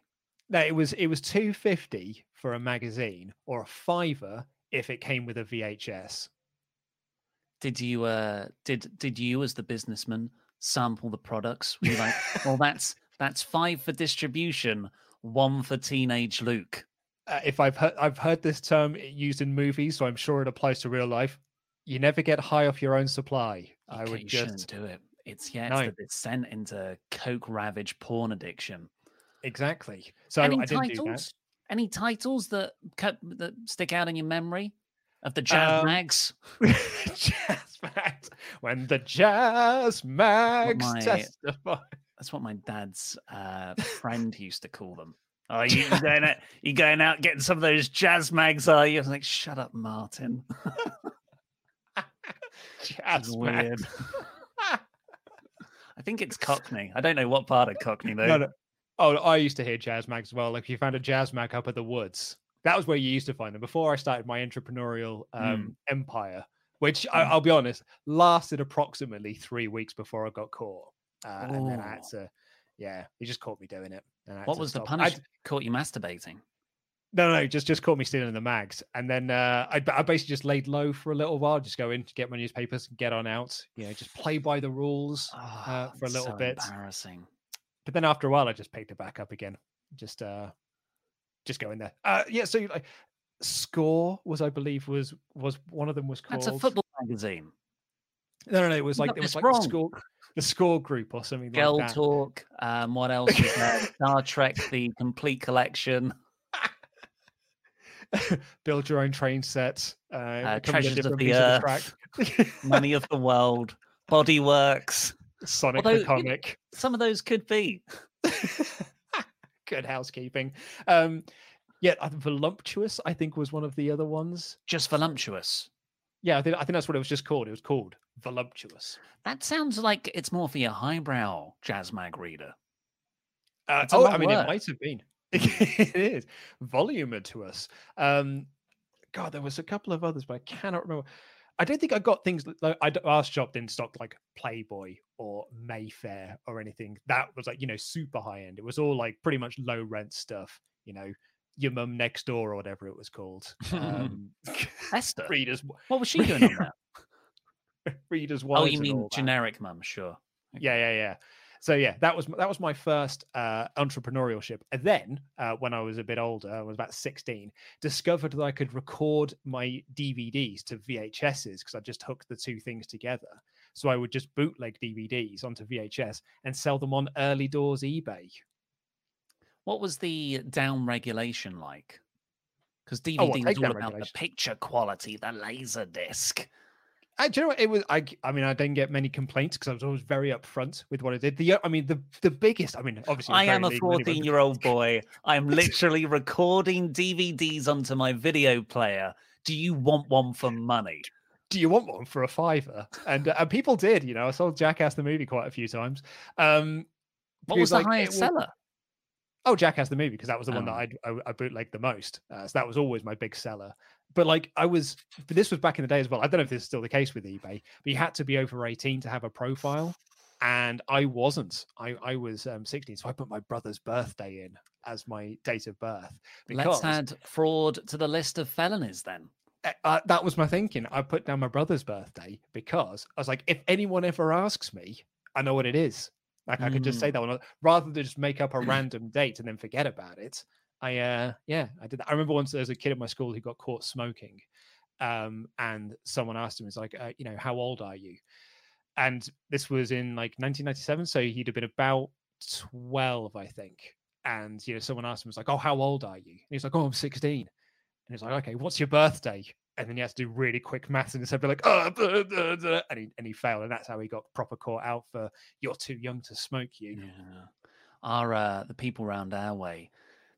[SPEAKER 4] No, it was it was two fifty for a magazine or a fiver if it came with a VHS.
[SPEAKER 3] Did you uh did did you as the businessman sample the products? Were you like, well [laughs] that's that's five for distribution, one for teenage Luke.
[SPEAKER 4] Uh, if I've heard I've heard this term used in movies, so I'm sure it applies to real life. You never get high off your own supply. I would just
[SPEAKER 3] shouldn't do it. It's yeah,
[SPEAKER 4] No.
[SPEAKER 3] it's the descent into coke ravaged porn addiction.
[SPEAKER 4] exactly. So
[SPEAKER 3] Any
[SPEAKER 4] I didn't do that.
[SPEAKER 3] Any titles that cut, that stick out in your memory of the jazz
[SPEAKER 4] Um,
[SPEAKER 3] mags? [laughs]
[SPEAKER 4] jazz mags. When the jazz mags
[SPEAKER 3] my-
[SPEAKER 4] testify.
[SPEAKER 3] That's what my dad's uh, [laughs] friend used to call them. Oh, you, [laughs] going out? You going out getting some of those jazz mags? Are you? I was like, shut up, Martin. [laughs]
[SPEAKER 4] Jazz mags.
[SPEAKER 3] weird. I think it's Cockney. I don't know what part of Cockney though.
[SPEAKER 4] No, no. Oh, I used to hear jazz mags as well. Like if you found a jazz mag up at the woods, that was where you used to find them. Before I started my entrepreneurial um, empire, which I, I'll be honest, lasted approximately three weeks before I got caught, uh, and then I had to, yeah, he just caught me doing it. and
[SPEAKER 3] What was the
[SPEAKER 4] stop. I'd-
[SPEAKER 3] punishment? Caught you masturbating?
[SPEAKER 4] No, no, just just caught me stealing the mags, and then uh, I, I basically just laid low for a little while, just go in to get my newspapers, get on out, you know, just play by the rules uh, for a little
[SPEAKER 3] so
[SPEAKER 4] bit.
[SPEAKER 3] Embarrassing.
[SPEAKER 4] But then after a while, I just picked it back up again, just uh, just go in there. Uh, yeah, so like, score was, I believe, was was one of them was called.
[SPEAKER 3] That's a football magazine.
[SPEAKER 4] No, no, no, it was like it was like
[SPEAKER 3] wrong.
[SPEAKER 4] the score, the score group or something
[SPEAKER 3] Girl
[SPEAKER 4] like that.
[SPEAKER 3] Talk. Um, what else is there? [laughs] Star Trek: The Complete Collection. [laughs]
[SPEAKER 4] Build your own train set. Uh,
[SPEAKER 3] Uh,
[SPEAKER 4] come with a
[SPEAKER 3] Treasures of the Earth.
[SPEAKER 4] track.
[SPEAKER 3] Money of the World. Body Works.
[SPEAKER 4] Sonic
[SPEAKER 3] Although,
[SPEAKER 4] the
[SPEAKER 3] you know,
[SPEAKER 4] comic.
[SPEAKER 3] some of those could be. [laughs]
[SPEAKER 4] Good housekeeping. Um, yeah, voluptuous. I think was one of the other ones.
[SPEAKER 3] Just voluptuous.
[SPEAKER 4] Yeah, I think I think that's what it was just called. It was called voluptuous.
[SPEAKER 3] That sounds like it's more for your highbrow jazz mag reader.
[SPEAKER 4] Uh, oh, I mean,
[SPEAKER 3] word.
[SPEAKER 4] it might have been. [laughs] it is voluminous. Um, God, there was a couple of others, but I cannot remember. I don't think I got things like I, our shop didn't stock like Playboy or Mayfair or anything. That was like you know super high end. It was all like pretty much low rent stuff. You know, your mum next door or whatever it was called. [laughs] Um, [laughs]
[SPEAKER 3] Esther.
[SPEAKER 4] Readers.
[SPEAKER 3] What was she doing on that? [laughs]
[SPEAKER 4] Readers.
[SPEAKER 3] Oh, you mean generic mum? Sure.
[SPEAKER 4] Yeah, yeah, yeah. So yeah, that was that was my first uh, entrepreneurship. And then uh, when I was a bit older, I was about sixteen, discovered that I could record my DVDs to VHSs because I just hooked the two things together. So I would just bootleg DVDs onto VHS and sell them on early doors eBay.
[SPEAKER 3] What was the down regulation like? Because DVD
[SPEAKER 4] Oh, what,
[SPEAKER 3] was all about the picture quality, the laser disc.
[SPEAKER 4] I, do you know what it was? I, I mean, I didn't get many complaints because I was always very upfront with what I did. The, I mean, the the biggest. I mean, obviously,
[SPEAKER 3] I am a 14 year old [laughs] boy. I'm literally recording DVDs onto my video player. Do you want one for money?
[SPEAKER 4] do you want one for a fiver? And uh, and people did. You know, I saw Jackass the movie quite a few times. Um,
[SPEAKER 3] What was
[SPEAKER 4] because,
[SPEAKER 3] the
[SPEAKER 4] like,
[SPEAKER 3] highest seller?
[SPEAKER 4] Oh, Jackass the movie because that was the one that
[SPEAKER 3] Oh.
[SPEAKER 4] I'd, I I bootlegged the most. Uh, so that was always my big seller. But like I was, but this was back in the day as well. I don't know if this is still the case with eBay, but you had to be over eighteen to have a profile, and I wasn't. I I was um, sixteen, so I put my brother's birthday in as my date of birth.
[SPEAKER 3] Let's add fraud to the list of felonies then.
[SPEAKER 4] uh, uh, that was my thinking. I put down my brother's birthday because I was like, if anyone ever asks me, I know what it is. Like I could just say
[SPEAKER 3] Mm.
[SPEAKER 4] that one rather than just make up a [clears throat] random date and then forget about it. I uh yeah, I did that. I remember once there was a kid at my school who got caught smoking. Um, and someone asked him, "Is like, uh, you know, how old are you?" And this was in like 1997, so he'd have been about 12, I think. And you know, someone asked him, "Was like, oh, how old are you?" And he's like, "Oh, I'm 16." And he's like, "Okay, what's your birthday?" And then he has to do really quick maths and instead be like, oh, blah, blah, blah," and he and he failed, and that's how he got proper caught out for "You're too young to smoke." You.
[SPEAKER 3] Yeah. Our uh, the people around our way,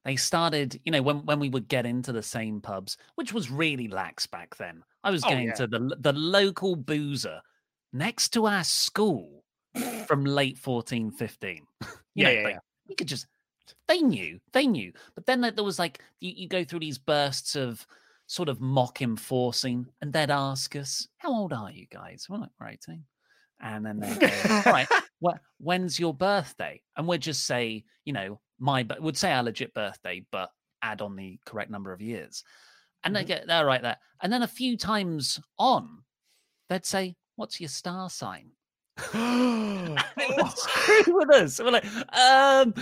[SPEAKER 3] they started, you know, when when we would get into the same pubs, which was really lax back then. I was
[SPEAKER 4] Oh,
[SPEAKER 3] going
[SPEAKER 4] yeah.
[SPEAKER 3] to the the local boozer next to our school [laughs] from late 14, 15. [laughs] You
[SPEAKER 4] Yeah,
[SPEAKER 3] know,
[SPEAKER 4] yeah,
[SPEAKER 3] like,
[SPEAKER 4] yeah.
[SPEAKER 3] You could just they knew, they knew. But then like, there was like you, you go through these bursts of sort of mock enforcing, and they'd ask us, How old are you guys? We're like, we're 18. And then they go, All [laughs] right, wh- when's your birthday? And we'd just say, you know, my bir- would say our legit birthday, but add on the correct number of years. And they mm-hmm. get They're right there. And then a few times on, they'd say, What's your star sign? Screw with us. We're like, um,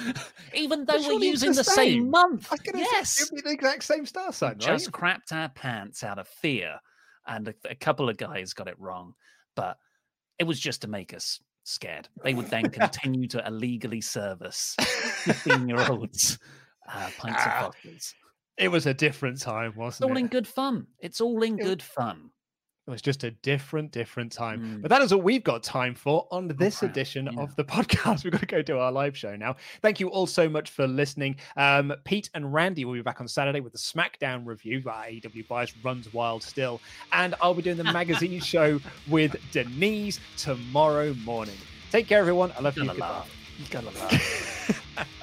[SPEAKER 3] even though we're using the, same. month.
[SPEAKER 4] I gonna
[SPEAKER 3] yes.
[SPEAKER 4] say, it'd be the exact same star sign, right?
[SPEAKER 3] Just crapped our pants out of fear. And a, a couple of guys got it wrong. But it was just to make us scared. They would then [laughs] continue to illegally service 15 year olds uh, pints
[SPEAKER 4] Ah,
[SPEAKER 3] of vodkas.
[SPEAKER 4] It was a different time, wasn't
[SPEAKER 3] all
[SPEAKER 4] it?
[SPEAKER 3] All in good fun. It's all in
[SPEAKER 4] It-
[SPEAKER 3] good fun.
[SPEAKER 4] It was just a different, different time.
[SPEAKER 3] Mm.
[SPEAKER 4] But that is all we've got time for on this edition
[SPEAKER 3] Yeah.
[SPEAKER 4] of the [laughs] podcast. We've got to go do our live show now. Thank you all so much for listening. Um, Pete and Randy will be back on Saturday with the SmackDown review. Our AEW bias runs wild still. And I'll be doing the magazine [laughs] show with Denise tomorrow morning. Take care, everyone. I love you.
[SPEAKER 3] Gotta
[SPEAKER 4] Goodbye.
[SPEAKER 3] You gotta laugh. [laughs]